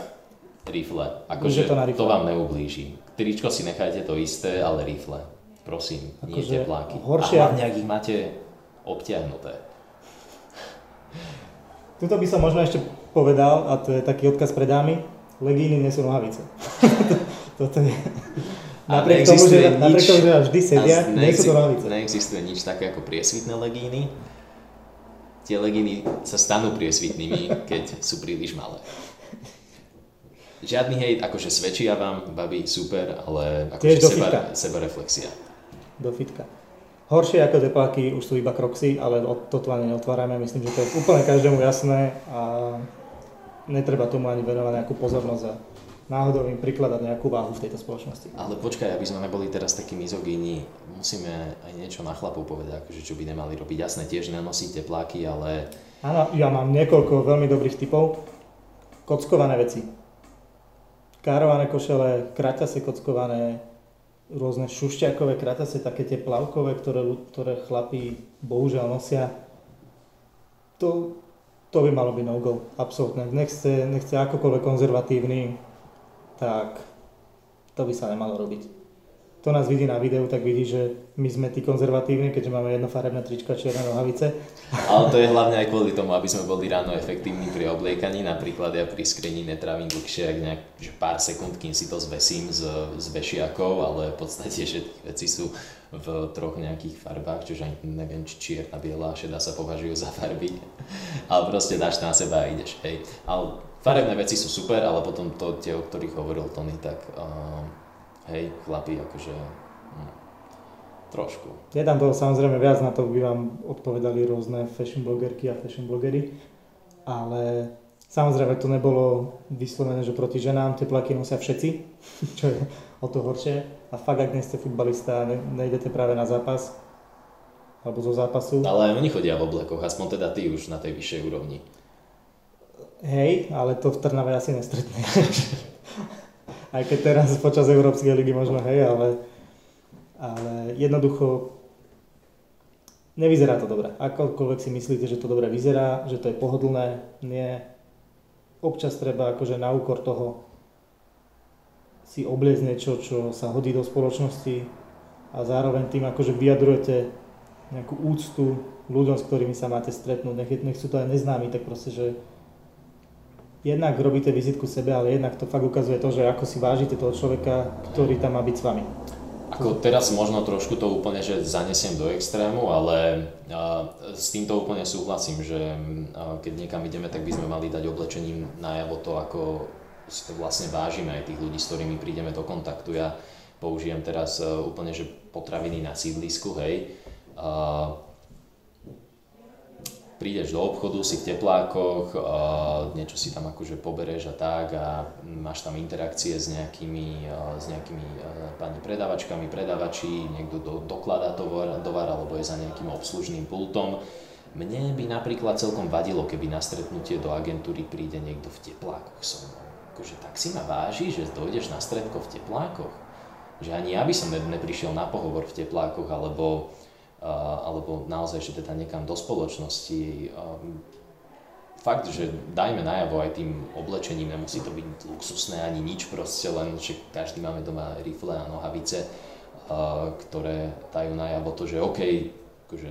rifle. Akože to, to vám neublíži. Tričko si nechajte to isté, ale rifle. Prosím, Ako nie tepláky. Horšia... A hlavne, ak ich máte obtiahnuté. Tuto by som možno ešte povedal, a to je taký odkaz pre dámy, legíny nie sú nohavice. Toto je... Napriek tomu, že, nič, napriek tomu, že vždy sedia, nie sú to nohavice. Neexistuje nič také ako priesvitné legíny. Tie legíny sa stanú priesvitnými, keď sú príliš malé. Žiadny hejt, akože svedčia vám, babi, super, ale akože seba, seba reflexia. Do fitka. Horšie ako tepláky už sú iba kroxy, ale toto ani neotvárame, myslím, že to je úplne každému jasné a netreba tomu ani venovať nejakú pozornosť a náhodou im prikladať nejakú váhu v tejto spoločnosti. Ale počkaj, aby sme neboli teraz takí mizogíni, musíme aj niečo na chlapov povedať, akože čo by nemali robiť. Jasné, tiež nenosí tepláky, ale... Áno, ja mám niekoľko veľmi dobrých typov. Kockované veci. Kárované košele, kraťase kockované, rôzne šušťakové kraťase, také tie plavkové, ktoré, ktoré chlapí bohužiaľ nosia. To, to by malo byť no-go, absolútne. Nech ste, nech ste akokoľvek konzervatívny, tak to by sa nemalo robiť. To nás vidí na videu, tak vidí, že my sme tí konzervatívni, keďže máme jednofarebné trička, čierne nohavice. Ale to je hlavne aj kvôli tomu, aby sme boli ráno efektívni pri obliekaní. Napríklad ja pri skrini netravím dlhšie, ak nejak, že pár sekúnd, kým si to zvesím z, z vešiakov, ale v podstate, tie veci sú v troch nejakých farbách, čiže ani neviem, či čierna, biela, šedá sa považujú za farby. Ale proste dáš na seba a ideš, hej. Ale Farebné veci sú super, ale potom to, tie, o ktorých hovoril Tony, tak uh, hej, chlapi, akože hm, trošku. Je tam toho samozrejme viac, na to by vám odpovedali rôzne fashion blogerky a fashion blogery, ale samozrejme to nebolo vyslovené, že proti ženám tie plaky nosia všetci, čo je o to horšie. A fakt, ak nie ste futbalista a ne, nejdete práve na zápas, alebo zo zápasu. Ale aj oni chodia v oblekoch, aspoň teda ty už na tej vyššej úrovni. Hej, ale to v Trnave asi nestretne. Aj keď teraz počas Európskej ligy možno hej, ale, ale jednoducho nevyzerá to dobre. Akokoľvek si myslíte, že to dobre vyzerá, že to je pohodlné, nie. Občas treba akože na úkor toho si obliecť niečo, čo sa hodí do spoločnosti a zároveň tým akože vyjadrujete nejakú úctu ľuďom, s ktorými sa máte stretnúť, nech, nech sú to aj neznámi, tak proste, že jednak robíte vizitku sebe, ale jednak to fakt ukazuje to, že ako si vážite toho človeka, ktorý tam má byť s vami. Ako teraz možno trošku to úplne, že zanesiem do extrému, ale uh, s týmto úplne súhlasím, že uh, keď niekam ideme, tak by sme mali dať oblečením najavo to, ako si to vlastne vážime aj tých ľudí, s ktorými prídeme do kontaktu. Ja použijem teraz uh, úplne, že potraviny na sídlisku, hej. Uh, prídeš do obchodu, si v teplákoch, niečo si tam akože pobereš a tak a máš tam interakcie s nejakými, s nejakými pani predavačkami, predavači, niekto do, dokladá tovar, tovar alebo je za nejakým obslužným pultom. Mne by napríklad celkom vadilo, keby na stretnutie do agentúry príde niekto v teplákoch so mnou. Akože tak si ma váži, že dojdeš na stredko v teplákoch? Že ani ja by som neprišiel na pohovor v teplákoch, alebo alebo naozaj, že teda niekam do spoločnosti. Fakt, že dajme najavo aj tým oblečením, nemusí to byť luxusné ani nič proste, len že každý máme doma rifle a nohavice, ktoré dajú najavo to, že OK, akože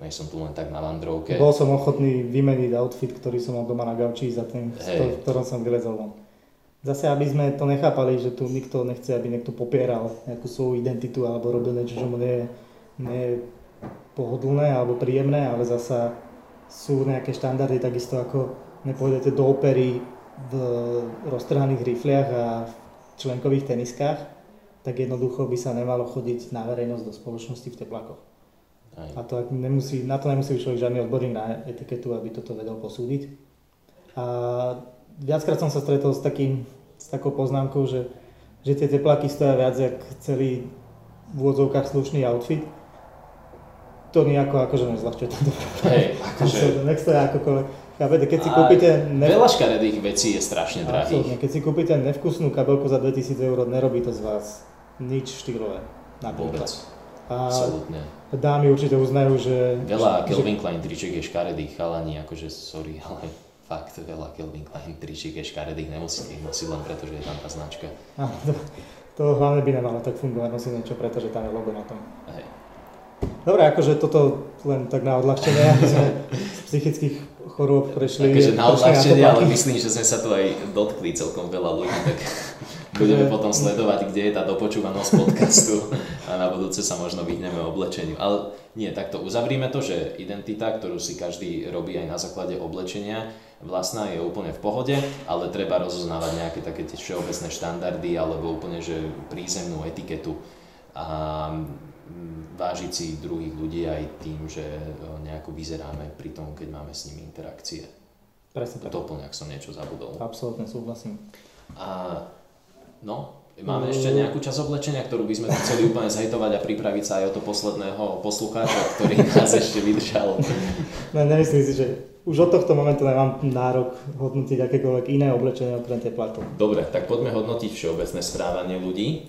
nie som tu len tak na vandrovke. Bol som ochotný vymeniť outfit, ktorý som mal doma na gauči za ten, hey. v ktorom som vylezol von. Zase, aby sme to nechápali, že tu nikto nechce, aby niekto popieral nejakú svoju identitu alebo robil niečo, čo mu nie, nie pohodlné alebo príjemné, ale zasa sú nejaké štandardy, takisto ako nepôjdete do opery v roztrhaných rifliach a v členkových teniskách, tak jednoducho by sa nemalo chodiť na verejnosť do spoločnosti v teplákoch. Aj. A to nemusí, na to nemusí človek žiadny odborník na etiketu, aby toto vedel posúdiť. A viackrát som sa stretol s, takým, s takou poznámkou, že, že tie tepláky stoja viac ako celý v úvodzovkách slušný outfit, to nejako akože nezľahčuje tento Hej, akože... Nech akokoľvek. Chápete, keď si kúpite... Ne... Veľa škaredých vecí je strašne drahých. Keď si kúpite nevkusnú kabelku za 2000 eur, nerobí to z vás nič štýlové. Vôbec. A Absolutne. dámy určite uznajú, že... Veľa Kelvin že... Klein triček je škaredých, chalani, akože sorry, ale fakt veľa Kelvin Klein tričiek je škaredých, nemusíte ich nosiť len preto, že je tam tá značka. A, to, to hlavne by nemalo tak fungovať, nosiť niečo, pretože tam je logo na tom. Hej. Dobre, akože toto len tak na odľahčenie, aby sme z psychických chorôb prešli. Takže na odľahčenie, ale myslím, že sme sa tu aj dotkli celkom veľa ľudí, tak budeme potom sledovať, kde je tá dopočúvanosť podcastu a na budúce sa možno vyhneme oblečeniu. Ale nie, takto uzavrime to, že identita, ktorú si každý robí aj na základe oblečenia, vlastná je úplne v pohode, ale treba rozoznávať nejaké také tie všeobecné štandardy alebo úplne že prízemnú etiketu. A vážiť si druhých ľudí aj tým, že e, nejako vyzeráme pri tom, keď máme s nimi interakcie. Presne tak. Doplň, ak som niečo zabudol. Absolutne súhlasím. A no, máme mm. ešte nejakú časť oblečenia, ktorú by sme chceli úplne zhejtovať a pripraviť sa aj o to posledného poslucháča, ktorý nás ešte vydržal. No, nemyslím si, že už od tohto momentu nemám nárok hodnotiť akékoľvek iné oblečenie okrem teplákov. Dobre, tak poďme hodnotiť všeobecné správanie ľudí.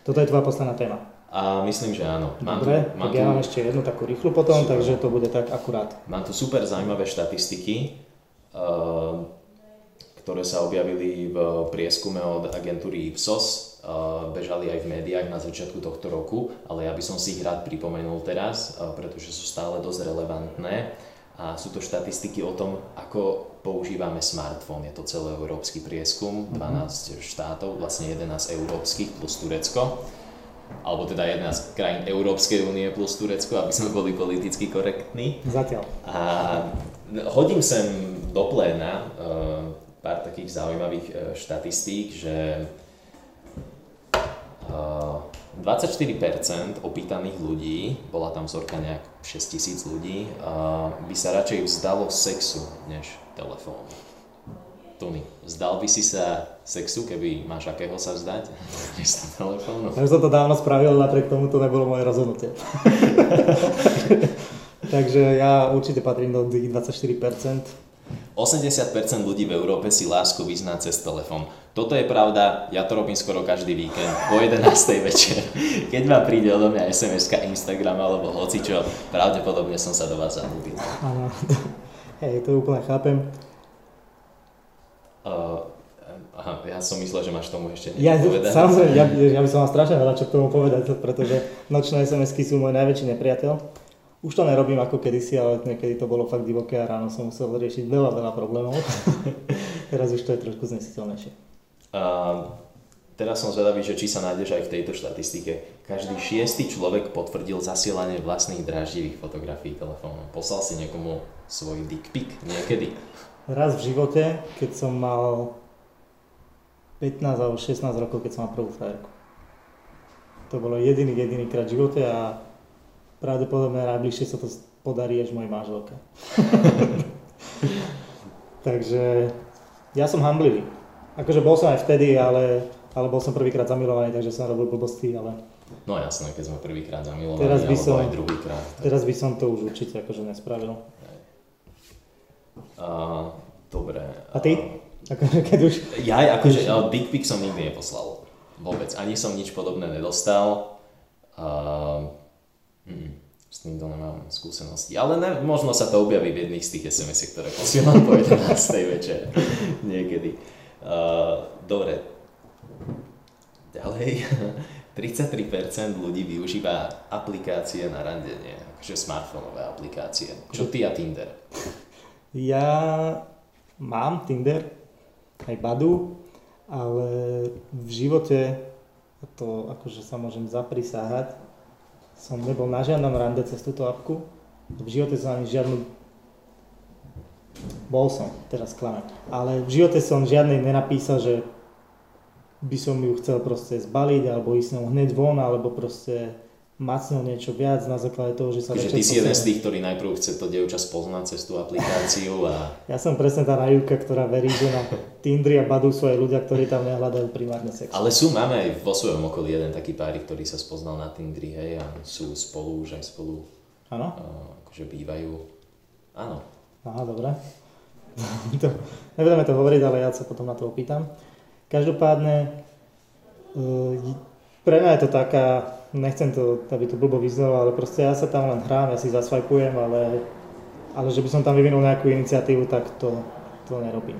Toto je tvoja posledná téma. A myslím, že áno. Mám Dobre, tu, mám tak tu... ja mám ešte jednu takú rýchlu potom, super. takže to bude tak akurát. Mám tu super zaujímavé štatistiky, eh, ktoré sa objavili v prieskume od agentúry Ipsos. Eh, bežali aj v médiách na začiatku tohto roku, ale ja by som si ich rád pripomenul teraz, eh, pretože sú stále dosť relevantné. A sú to štatistiky o tom, ako používame smartfón. Je to celoeurópsky prieskum, 12 mm-hmm. štátov, vlastne 11 európskych plus Turecko alebo teda jedna z krajín Európskej únie plus Turecko, aby sme boli politicky korektní. Zatiaľ. A hodím sem do pléna uh, pár takých zaujímavých uh, štatistík, že uh, 24% opýtaných ľudí, bola tam vzorka nejak 6000 ľudí, by sa radšej vzdalo sexu než telefónu. Tony, vzdal by si sa sexu, keby máš akého sa vzdať? Miesto telefónu? Ja som to dávno spravil, napriek tomu to nebolo moje rozhodnutie. Takže ja určite patrím do tých 24%. 80% ľudí v Európe si lásku vyzná cez telefón. Toto je pravda, ja to robím skoro každý víkend, po 11. večer. Keď ma príde odo mňa sms Instagram alebo hocičo, pravdepodobne som sa do vás zalúbil. Áno, hej, to úplne chápem. Uh, Aha, ja som myslel, že máš tomu ešte Ja, niečo povedať. samozrejme, ja, ja by som mal strašne veľa čo k tomu povedať, pretože nočné SMS-ky sú môj najväčší nepriateľ. Už to nerobím ako kedysi, ale niekedy to bolo fakt divoké a ráno som musel riešiť veľa, veľa problémov. Teraz už to je trošku znesiteľnejšie. A teraz som zvedavý, že či sa nájdeš aj v tejto štatistike. Každý šiestý človek potvrdil zasielanie vlastných dráždivých fotografií telefónom. Poslal si niekomu svoj dick pic niekedy. Raz v živote, keď som mal 15 alebo 16 rokov, keď som mal prvú frajerku. To bolo jediný, jediný krát v živote a pravdepodobne najbližšie sa to podarí až mojej manželke. Takže ja som hamblivý. Akože bol som aj vtedy, ale, ale bol som prvýkrát zamilovaný, takže som robil blbosti, ale No jasné, keď sme prvýkrát zamilovaní, Teraz by som- aj druhýkrát. tak- teraz by som to už určite akože nespravil. A, dobre. A ty? Akože keď už... Ja akože, ale dick pic som nikdy neposlal. Vôbec. Ani som nič podobné nedostal. A, mm, s týmto nemám skúsenosti. Ale ne, možno sa to objaví v jedných z tých sms ktoré posielam po 11. večer. Niekedy. A, dobre. Ďalej. 33% ľudí využíva aplikácie na randenie, akože smartfónové aplikácie. Čo ty a Tinder? Ja mám Tinder, aj Badu, ale v živote, to akože sa môžem zaprisáhať, som nebol na žiadnom rande cez túto apku. V živote som ani žiadnu... Bol som, teraz klamem. Ale v živote som žiadnej nenapísal, že by som ju chcel proste zbaliť, alebo ísť s hneď von, alebo proste ňou niečo viac na základe toho, že sa Takže ty si jeden z tých, ktorý najprv chce to dievča spoznať cez tú aplikáciu a Ja som presne tá naivka, ktorá verí, že na Tindri a Badu sú aj ľudia, ktorí tam nehľadajú primárne sex. Ale sú, máme aj vo svojom okolí jeden taký párik, ktorý sa spoznal na Tindri, hej, a sú spolu, už aj spolu, Áno? uh, akože bývajú. Áno. Aha, dobre. to, nebudeme to hovoriť, ale ja sa potom na to opýtam. Každopádne, uh, pre mňa je to taká, nechcem to, aby to blbo vyznelo, ale proste ja sa tam len hrám, ja si zasvajpujem, ale, ale že by som tam vyvinul nejakú iniciatívu, tak to, to nerobím.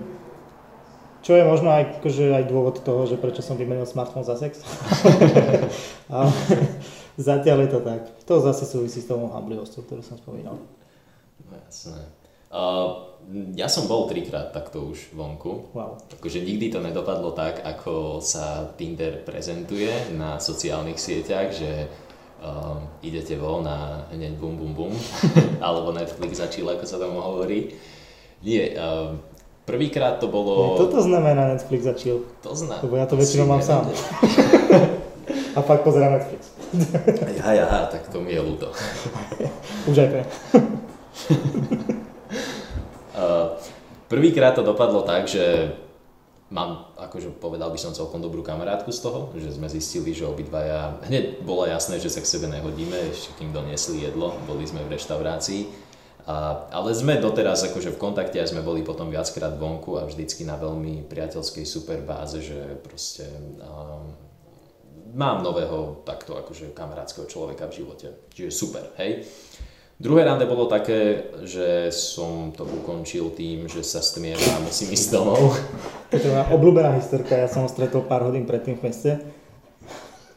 Čo je možno aj, akože aj dôvod toho, že prečo som vymenil smartfón za sex. ale zatiaľ je to tak. To zase súvisí s tou hamblivosťou, ktorú som spomínal. No jasné. Uh, ja som bol trikrát takto už vonku. Wow. Akože nikdy to nedopadlo tak, ako sa Tinder prezentuje na sociálnych sieťach, že uh, idete von a hneď bum bum bum, alebo Netflix chill, ako sa tam hovorí. Nie, uh, prvýkrát to bolo... Toto znamená Netflix chill. To zná. Lebo ja to väčšinou mám sám. A fakt pozerám Netflix. Ja, ja, tak to mi je ľúto. Už aj pre. Prvýkrát to dopadlo tak, že mám, akože povedal by som celkom dobrú kamarátku z toho, že sme zistili, že obidvaja, hneď bolo jasné, že sa k sebe nehodíme, ešte kým doniesli jedlo, boli sme v reštaurácii. A, ale sme doteraz akože v kontakte a sme boli potom viackrát vonku a vždycky na veľmi priateľskej super báze, že proste um, mám nového takto akože kamarátskeho človeka v živote. Čiže super, hej. Druhé rande bolo také, že som to ukončil tým, že sa stmievam a musím ísť domov. To je moja obľúbená historka, ja som ho stretol pár hodín predtým v meste.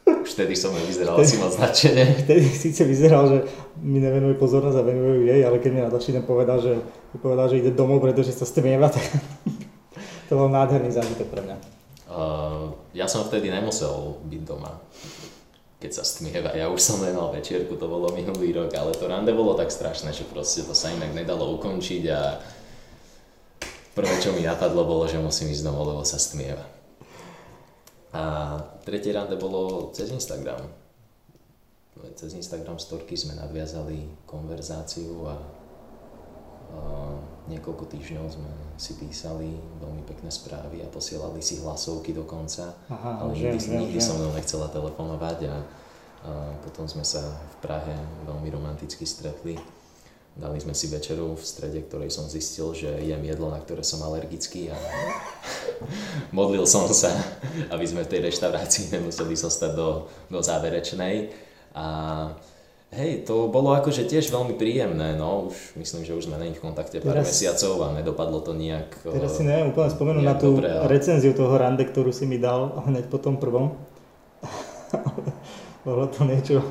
Už vtedy som nevyzeral asi moc nadšene. Vtedy síce vyzeral, že mi nevenuje pozornosť a venuje jej, ale keď mi na ďalší deň povedal, že, povedal, že ide domov, pretože sa stmieva, tak to bol nádherný zážitok pre mňa. Uh, ja som vtedy nemusel byť doma, keď sa stmieva. Ja už som nemal večierku, to bolo minulý rok, ale to rande bolo tak strašné, že proste to sa inak nedalo ukončiť a prvé, čo mi napadlo, bolo, že musím ísť domov, lebo sa stmieva. A tretie rande bolo cez Instagram. Cez Instagram storky sme nadviazali konverzáciu a, a niekoľko týždňov sme si písali veľmi pekné správy a posielali si hlasovky dokonca. Aha, ale viem, nikdy, viem, nikdy viem. so mnou nechcela telefonovať a, a potom sme sa v Prahe veľmi romanticky stretli. Dali sme si večeru v strede, ktorej som zistil, že jem jedlo, na ktoré som alergický a modlil som sa, aby sme v tej reštaurácii nemuseli zostať do, do záverečnej. A Hej, to bolo akože tiež veľmi príjemné, no už myslím, že už sme není v kontakte pár teraz, mesiacov a nedopadlo to nejak Teraz si neviem úplne spomenúť na tú dobre, ale... recenziu toho rande, ktorú si mi dal hneď po tom prvom. bolo to niečo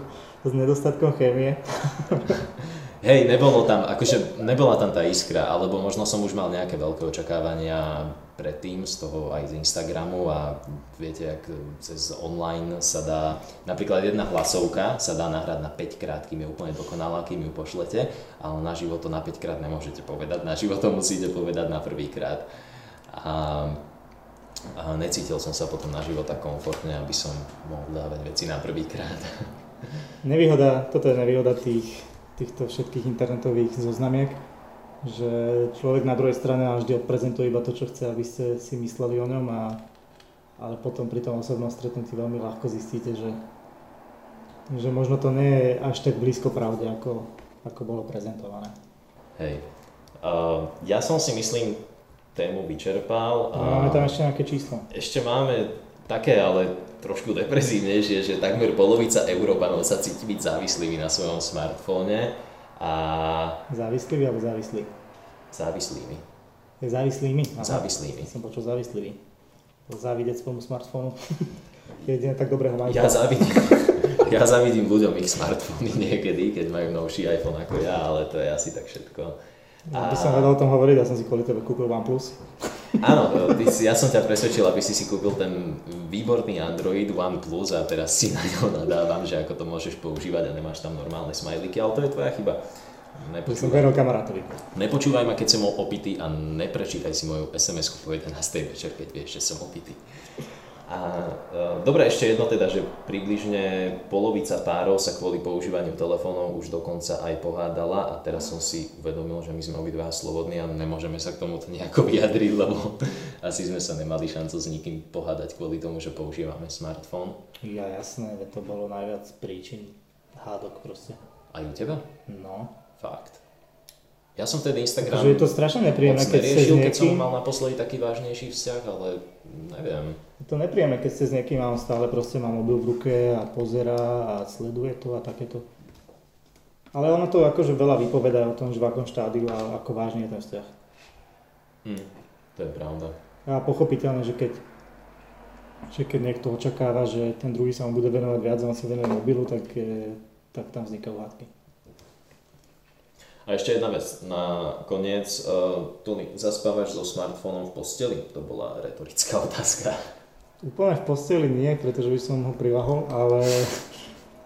s nedostatkom chémie. Hej, nebolo tam, akože nebola tam tá iskra, alebo možno som už mal nejaké veľké očakávania predtým z toho aj z Instagramu a viete, ak cez online sa dá, napríklad jedna hlasovka sa dá nahrať na 5 krát, kým je úplne dokonalá, kým ju pošlete, ale na život to na 5 krát nemôžete povedať, na život to musíte povedať na prvý krát. A, a necítil som sa potom na život tak komfortne, aby som mohol dávať veci na prvý krát. Nevýhoda, toto je nevýhoda tých týchto všetkých internetových zoznamiek, že človek na druhej strane nám vždy odprezentuje iba to, čo chce, aby ste si mysleli o ňom, a, ale potom pri tom osobnom stretnutí veľmi ľahko zistíte, že, že možno to nie je až tak blízko pravde, ako, ako bolo prezentované. Hej. Uh, ja som si myslím tému vyčerpal. A máme tam ešte nejaké číslo. Ešte máme také, ale trošku depresívnejšie, že takmer polovica Európanov sa cíti byť závislými na svojom smartfóne a... Závislými alebo závislí? Závislými. Závislými? Aha. Závislými. Som počul závislými. Závidieť svojmu smartfónu. Jedine tak dobrého majú. Ja závidím, ja závidím ľuďom ich smartfóny niekedy, keď majú novší iPhone ako ja, ale to je asi tak všetko. Ja by som vedel o tom hovoriť, ja som si kvôli tebe kúpil OnePlus. Áno, ty si, ja som ťa presvedčil, aby si si kúpil ten výborný Android OnePlus a teraz si na ňo nadávam, že ako to môžeš používať a nemáš tam normálne smajliky, ale to je tvoja chyba. Nepočúvaj. Veril kamarátovi. Nepočúvaj ma, keď som opitý a neprečítaj si moju SMS-ku po 11. večer, keď vieš, že som opitý. A e, dobre, ešte jedno teda, že približne polovica párov sa kvôli používaniu telefónov už dokonca aj pohádala a teraz som si uvedomil, že my sme obidva slobodní a nemôžeme sa k tomuto nejako vyjadriť, lebo asi sme sa nemali šancu s nikým pohádať kvôli tomu, že používame smartfón. Ja jasné, to bolo najviac príčin hádok proste. Aj u teba? No. Fakt. Ja som vtedy Instagram... Takže je to strašne nepríjemné, keď riešil, keď som mal naposledy taký vážnejší vzťah, ale neviem. Je to nepríjemné, keď ste s niekým a on stále proste má mobil v ruke a pozera a sleduje to a takéto. Ale ono to akože veľa vypovedá o tom, že v akom štádiu a ako vážny je ten vzťah. Hm, to je pravda. A pochopiteľné, že keď, že keď niekto očakáva, že ten druhý sa mu bude venovať viac a on sa venuje mobilu, tak, tak tam vznikajú hádky. A ešte jedna vec na koniec. Uh, Tony, zaspávaš so smartfónom v posteli? To bola retorická otázka. Úplne v posteli nie, pretože by som ho privahol, ale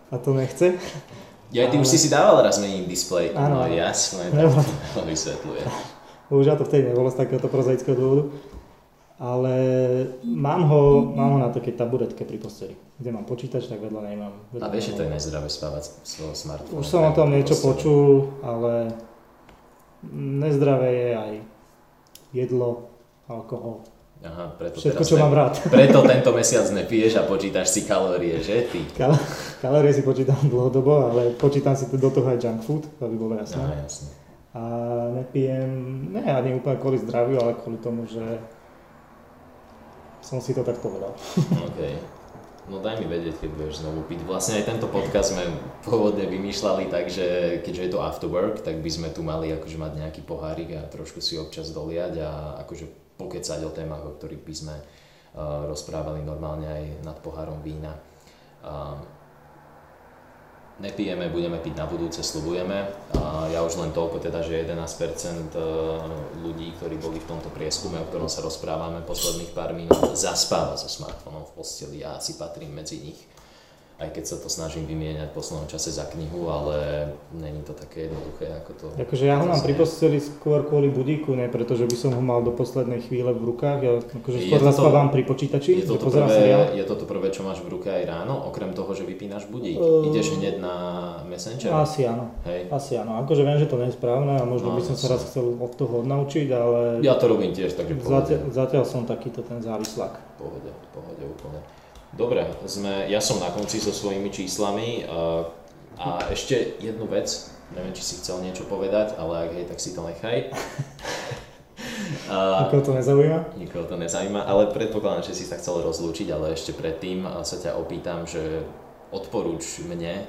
a to nechce. Ja ty ale... už si si dával raz meniť displej. Áno. No jasné, to vysvetľuje. Bohužiaľ to vtedy nebolo z takéhoto prozaického dôvodu. Ale mám ho, mám ho na takej taburetke pri posteli kde mám počítač, tak vedľa nemám. Vedľa a vieš, že to je nezdravé spávať svojho smartfónu? Už som o tom niečo počul, ale nezdravé je aj jedlo, alkohol. Aha, preto Všetko, čo ne, mám rád. Preto tento mesiac nepiješ a počítaš si kalórie, že ty? Kal- kalórie si počítam dlhodobo, ale počítam si do toho aj junk food, aby bolo jasné. Aha, jasne. A nepijem, ne ani úplne kvôli zdraviu, ale kvôli tomu, že som si to tak povedal. Okay. No daj mi vedieť, keď budeš znovu piť. Vlastne aj tento podcast sme pôvodne vymýšľali tak, že keďže je to after work, tak by sme tu mali akože mať nejaký pohárik a trošku si občas doliať a akože pokecať o témach, o ktorých by sme uh, rozprávali normálne aj nad pohárom vína. Uh, nepijeme, budeme piť na budúce, slubujeme. A ja už len toľko teda, že 11% e, ľudí, ktorí boli v tomto prieskume, o ktorom sa rozprávame posledných pár minút, zaspáva so smartfónom v posteli ja asi patrím medzi nich aj keď sa to snažím vymieňať v poslednom čase za knihu, ale není to také jednoduché ako to. Akože ja ho mám pri posteli skôr kvôli budíku, ne pretože by som ho mal do poslednej chvíle v rukách, ja akože skôr zaspávam pri počítači, je to, prvé, je to to prvé, čo máš v ruke aj ráno, okrem toho, že vypínaš budík. Uh, Ideš hneď na Messenger? Asi áno, Hej. asi áno. Akože viem, že to nie je správne a možno no, by som sa raz chcel od toho odnaučiť, ale... Ja to robím tiež, takže zatiaľ, zatiaľ som takýto ten závislák. Pohode, pohode úplne. Dobre, sme, ja som na konci so svojimi číslami a, a ešte jednu vec, neviem, či si chcel niečo povedať, ale ak hej, tak si to nechaj. A, nikoho to nezaujíma? Nikoho to nezaujíma, ale predpokladám, že si sa chcel rozlúčiť, ale ešte predtým sa ťa opýtam, že odporúč mne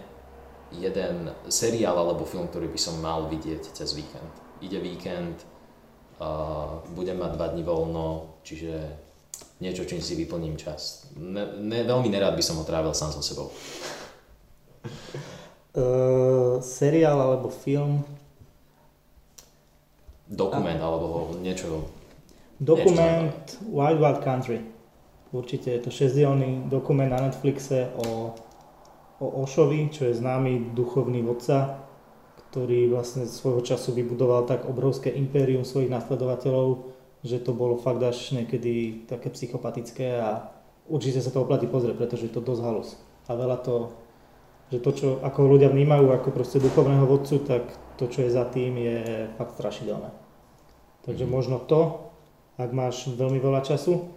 jeden seriál alebo film, ktorý by som mal vidieť cez víkend. Ide víkend, uh, budem mať dva dní voľno, čiže niečo, čím si vyplním čas. Ne, ne, veľmi nerád by som ho trávil sám so sebou. Uh, seriál alebo film? Dokument A... alebo niečo... Dokument niečo Wild Wild Country. Určite je to 6 dokument na Netflixe o, o Ošovi, čo je známy duchovný vodca, ktorý vlastne svojho času vybudoval tak obrovské impérium svojich nasledovateľov, že to bolo fakt až niekedy také psychopatické a určite sa to oplatí pozrieť, pretože je to dosť halus. A veľa to že to, čo, ako ľudia vnímajú ako proste duchovného vodcu, tak to, čo je za tým, je fakt strašidelné. Takže mm. možno to, ak máš veľmi veľa času.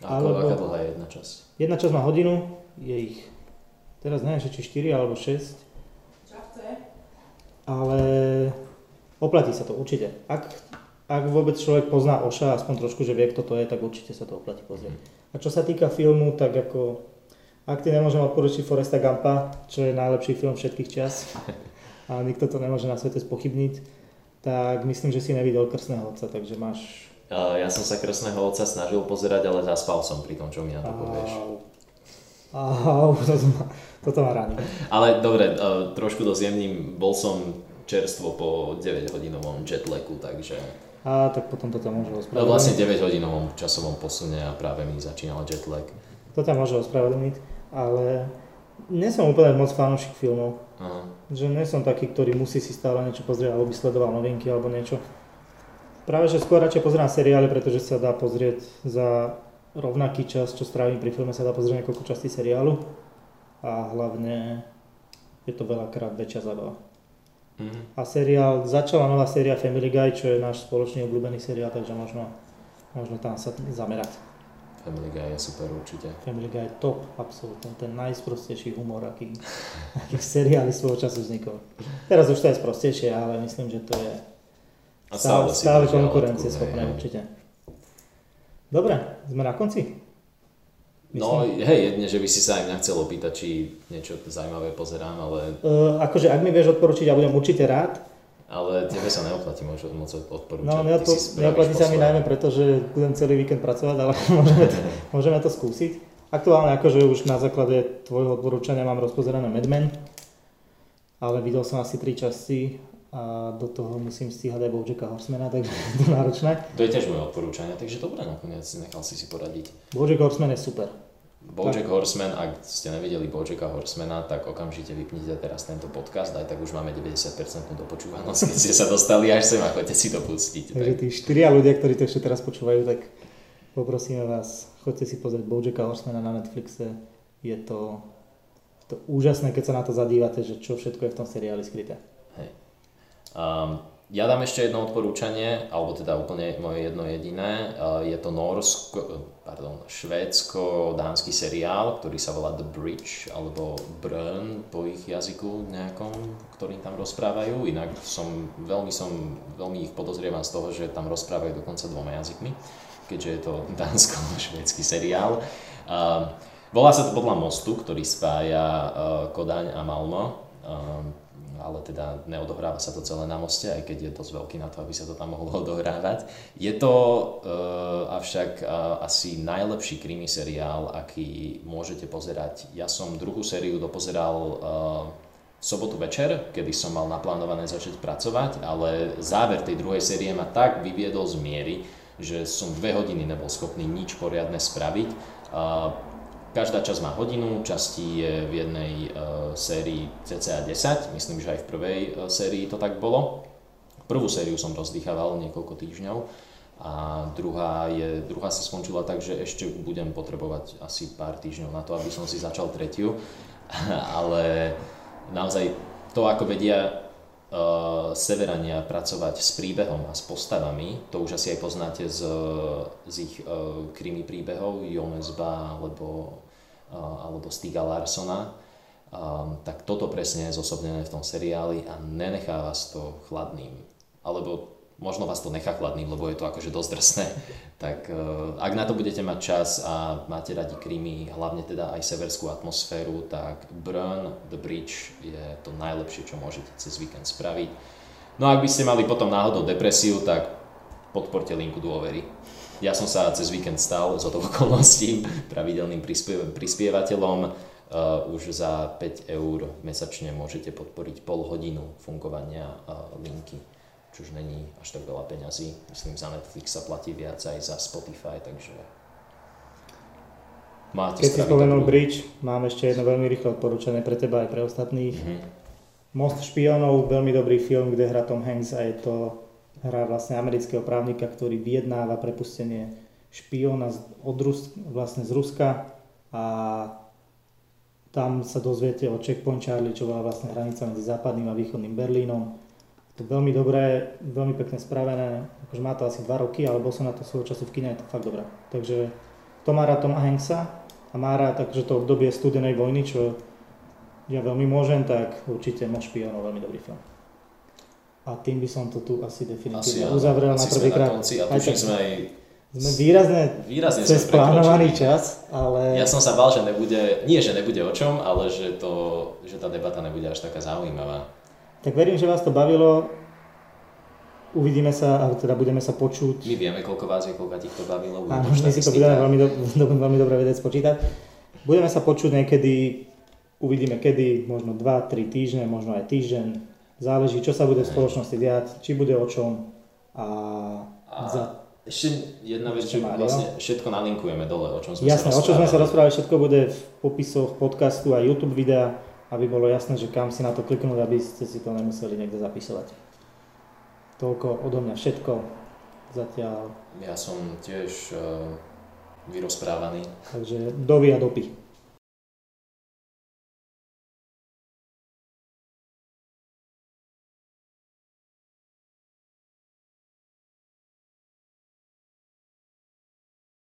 Ako, alebo, aká dlhá je jedna časť? Jedna časť má hodinu, je ich, teraz neviem, či 4 alebo 6. Ale oplatí sa to určite. Ak, ak vôbec človek pozná Oša, aspoň trošku, že vie, kto to je, tak určite sa to oplatí pozrieť. A čo sa týka filmu, tak ako ak ty nemôžem odporučiť Foresta Gampa, čo je najlepší film všetkých čas, a nikto to nemôže na svete spochybniť, tak myslím, že si nevidel Krstného otca, takže máš... Ja som sa Krstného otca snažil pozerať, ale zaspal som pri tom, čo mi na to povieš. Au, toto ma, toto ma ráni. Ale dobre, trošku dozjemním, bol som čerstvo po 9 hodinovom jetlagu, takže... A tak potom to tam môže ospravedlniť. No vlastne 9 hodinovom časovom posune a práve mi začínal jetlag. To tam môže ospravedlniť ale nie som úplne moc fanúšik filmov. Aha. Že nie som taký, ktorý musí si stále niečo pozrieť, alebo by sledoval novinky alebo niečo. Práve, že skôr radšej pozerám seriály, pretože sa dá pozrieť za rovnaký čas, čo strávim pri filme, sa dá pozrieť niekoľko častí seriálu. A hlavne je to veľakrát väčšia zábava. Mm. A seriál, začala nová séria Family Guy, čo je náš spoločný obľúbený seriál, takže možno, možno tam sa zamerať. Family Guy je super určite. Family Guy je top, absolútne. Ten najsprostejší humor, aký, aký v seriáli svojho času vznikol. Teraz už to je sprostejšie, ale myslím, že to je A stále, stále, konkurencie schopné určite. Dobre, sme na konci. No hej, jedne, že by si sa aj mňa chcel opýtať, či niečo zaujímavé pozerám, ale... Uh, akože ak mi vieš odporučiť, ja budem určite rád. Ale tebe sa neoplatí moc odporúčať. No, neodpo- neoplatí sa mi najmä preto, že budem celý víkend pracovať, ale môžeme to, môžeme to skúsiť. Aktuálne akože už na základe tvojho odporúčania mám rozpozerané Mad Men, ale videl som asi tri časti a do toho musím stíhať aj Bojacka Horsemana, takže je to náročné. To je tiež moje odporúčanie, takže dobre nakoniec nechal si si poradiť. Bojack Horseman je super. Bojack Horseman, ak ste nevideli Bojacka Horsemana, tak okamžite vypnite teraz tento podcast, aj tak už máme 90% dopočúvanosť, keď ste sa dostali až sem a chodite si to pustiť. Takže tí štyria ľudia, ktorí to ešte teraz počúvajú, tak poprosíme vás, chodte si pozrieť Bojacka Horsemana na Netflixe. Je to, to úžasné, keď sa na to zadívate, že čo všetko je v tom seriáli skryté. Hej. Um, ja dám ešte jedno odporúčanie, alebo teda úplne moje jedno jediné. Je to norsko, pardon, švédsko-dánsky seriál, ktorý sa volá The Bridge, alebo Brn po ich jazyku nejakom, ktorým tam rozprávajú. Inak som, veľmi, som, veľmi ich podozrievam z toho, že tam rozprávajú dokonca dvoma jazykmi, keďže je to dánsko-švédsky seriál. Volá sa to podľa mostu, ktorý spája Kodaň a Malmo ale teda neodohráva sa to celé na moste, aj keď je dosť veľký na to, aby sa to tam mohlo odohrávať. Je to uh, avšak uh, asi najlepší krimi seriál, aký môžete pozerať. Ja som druhú sériu dopozeral uh, sobotu večer, kedy som mal naplánované začať pracovať, ale záver tej druhej série ma tak vyviedol z miery, že som dve hodiny nebol schopný nič poriadne spraviť. Uh, Každá časť má hodinu, častí je v jednej uh, sérii cca 10, myslím, že aj v prvej uh, sérii to tak bolo. Prvú sériu som rozdýchaval niekoľko týždňov a druhá, je, druhá sa skončila tak, že ešte budem potrebovať asi pár týždňov na to, aby som si začal tretiu, ale naozaj to, ako vedia uh, Severania pracovať s príbehom a s postavami, to už asi aj poznáte z, z ich uh, krimi príbehov, Jonesba alebo, alebo Stiga Larsona, tak toto presne je zosobnené v tom seriáli a nenechá vás to chladným. Alebo možno vás to nechá chladný, lebo je to akože dosť drsné, tak uh, ak na to budete mať čas a máte radi Krymy, hlavne teda aj severskú atmosféru, tak Burn the Bridge je to najlepšie, čo môžete cez víkend spraviť. No a ak by ste mali potom náhodou depresiu, tak podporte linku dôvery. Ja som sa cez víkend stal z toho okolností pravidelným prispievateľom. Uh, už za 5 eur mesačne môžete podporiť pol hodinu fungovania uh, linky čo už není až tak veľa peňazí. Myslím, za Netflix sa platí viac aj za Spotify, takže máte Keď si spomenul. Bridge, mám ešte jedno veľmi rýchle odporúčanie pre teba aj pre ostatných. Mm-hmm. Most špionov, veľmi dobrý film, kde hrá Tom Hanks a je to hra vlastne amerického právnika, ktorý vyjednáva prepustenie špiona od Rus, vlastne z Ruska a tam sa dozviete o Checkpoint Charlie, čo bola vlastne hranica medzi západným a východným Berlínom to veľmi dobré, veľmi pekne spravené, akože má to asi 2 roky, ale bol som na to svojho času v kine, je to fakt dobré. Takže to má rád Toma Hanksa a má rád takže to obdobie studenej vojny, čo ja veľmi môžem, tak určite Moc špionov, veľmi dobrý film. A tým by som to tu asi definitívne asi, uzavrel na prvýkrát. A tak, sme aj sme výrazne, výrazne cez plánovaný čas, ale... Ja som sa bál, že nebude, nie že nebude o čom, ale že, to, že tá debata nebude až taká zaujímavá. Tak verím, že vás to bavilo. Uvidíme sa, ale teda budeme sa počuť. My vieme, koľko vás je, koľko tých to bavilo. Áno, my si to budeme veľmi, do, veľmi dobre vedieť spočítať. Budeme sa počuť niekedy, uvidíme kedy, možno 2-3 týždne, možno aj týždeň. Záleží, čo sa bude v spoločnosti viac, či bude o čom. A, a za... ešte jedna vec, že vlastne všetko nalinkujeme dole, o čom sme Jasné, sa rozprávali. o čom sme sa rozprávali, všetko bude v popisoch podcastu a YouTube videa aby bolo jasné, že kam si na to kliknúť, aby ste si to nemuseli niekde zapisovať. Toľko odo mňa všetko. Zatiaľ. Ja som tiež uh, vyrozprávaný. Takže dovi a dopy.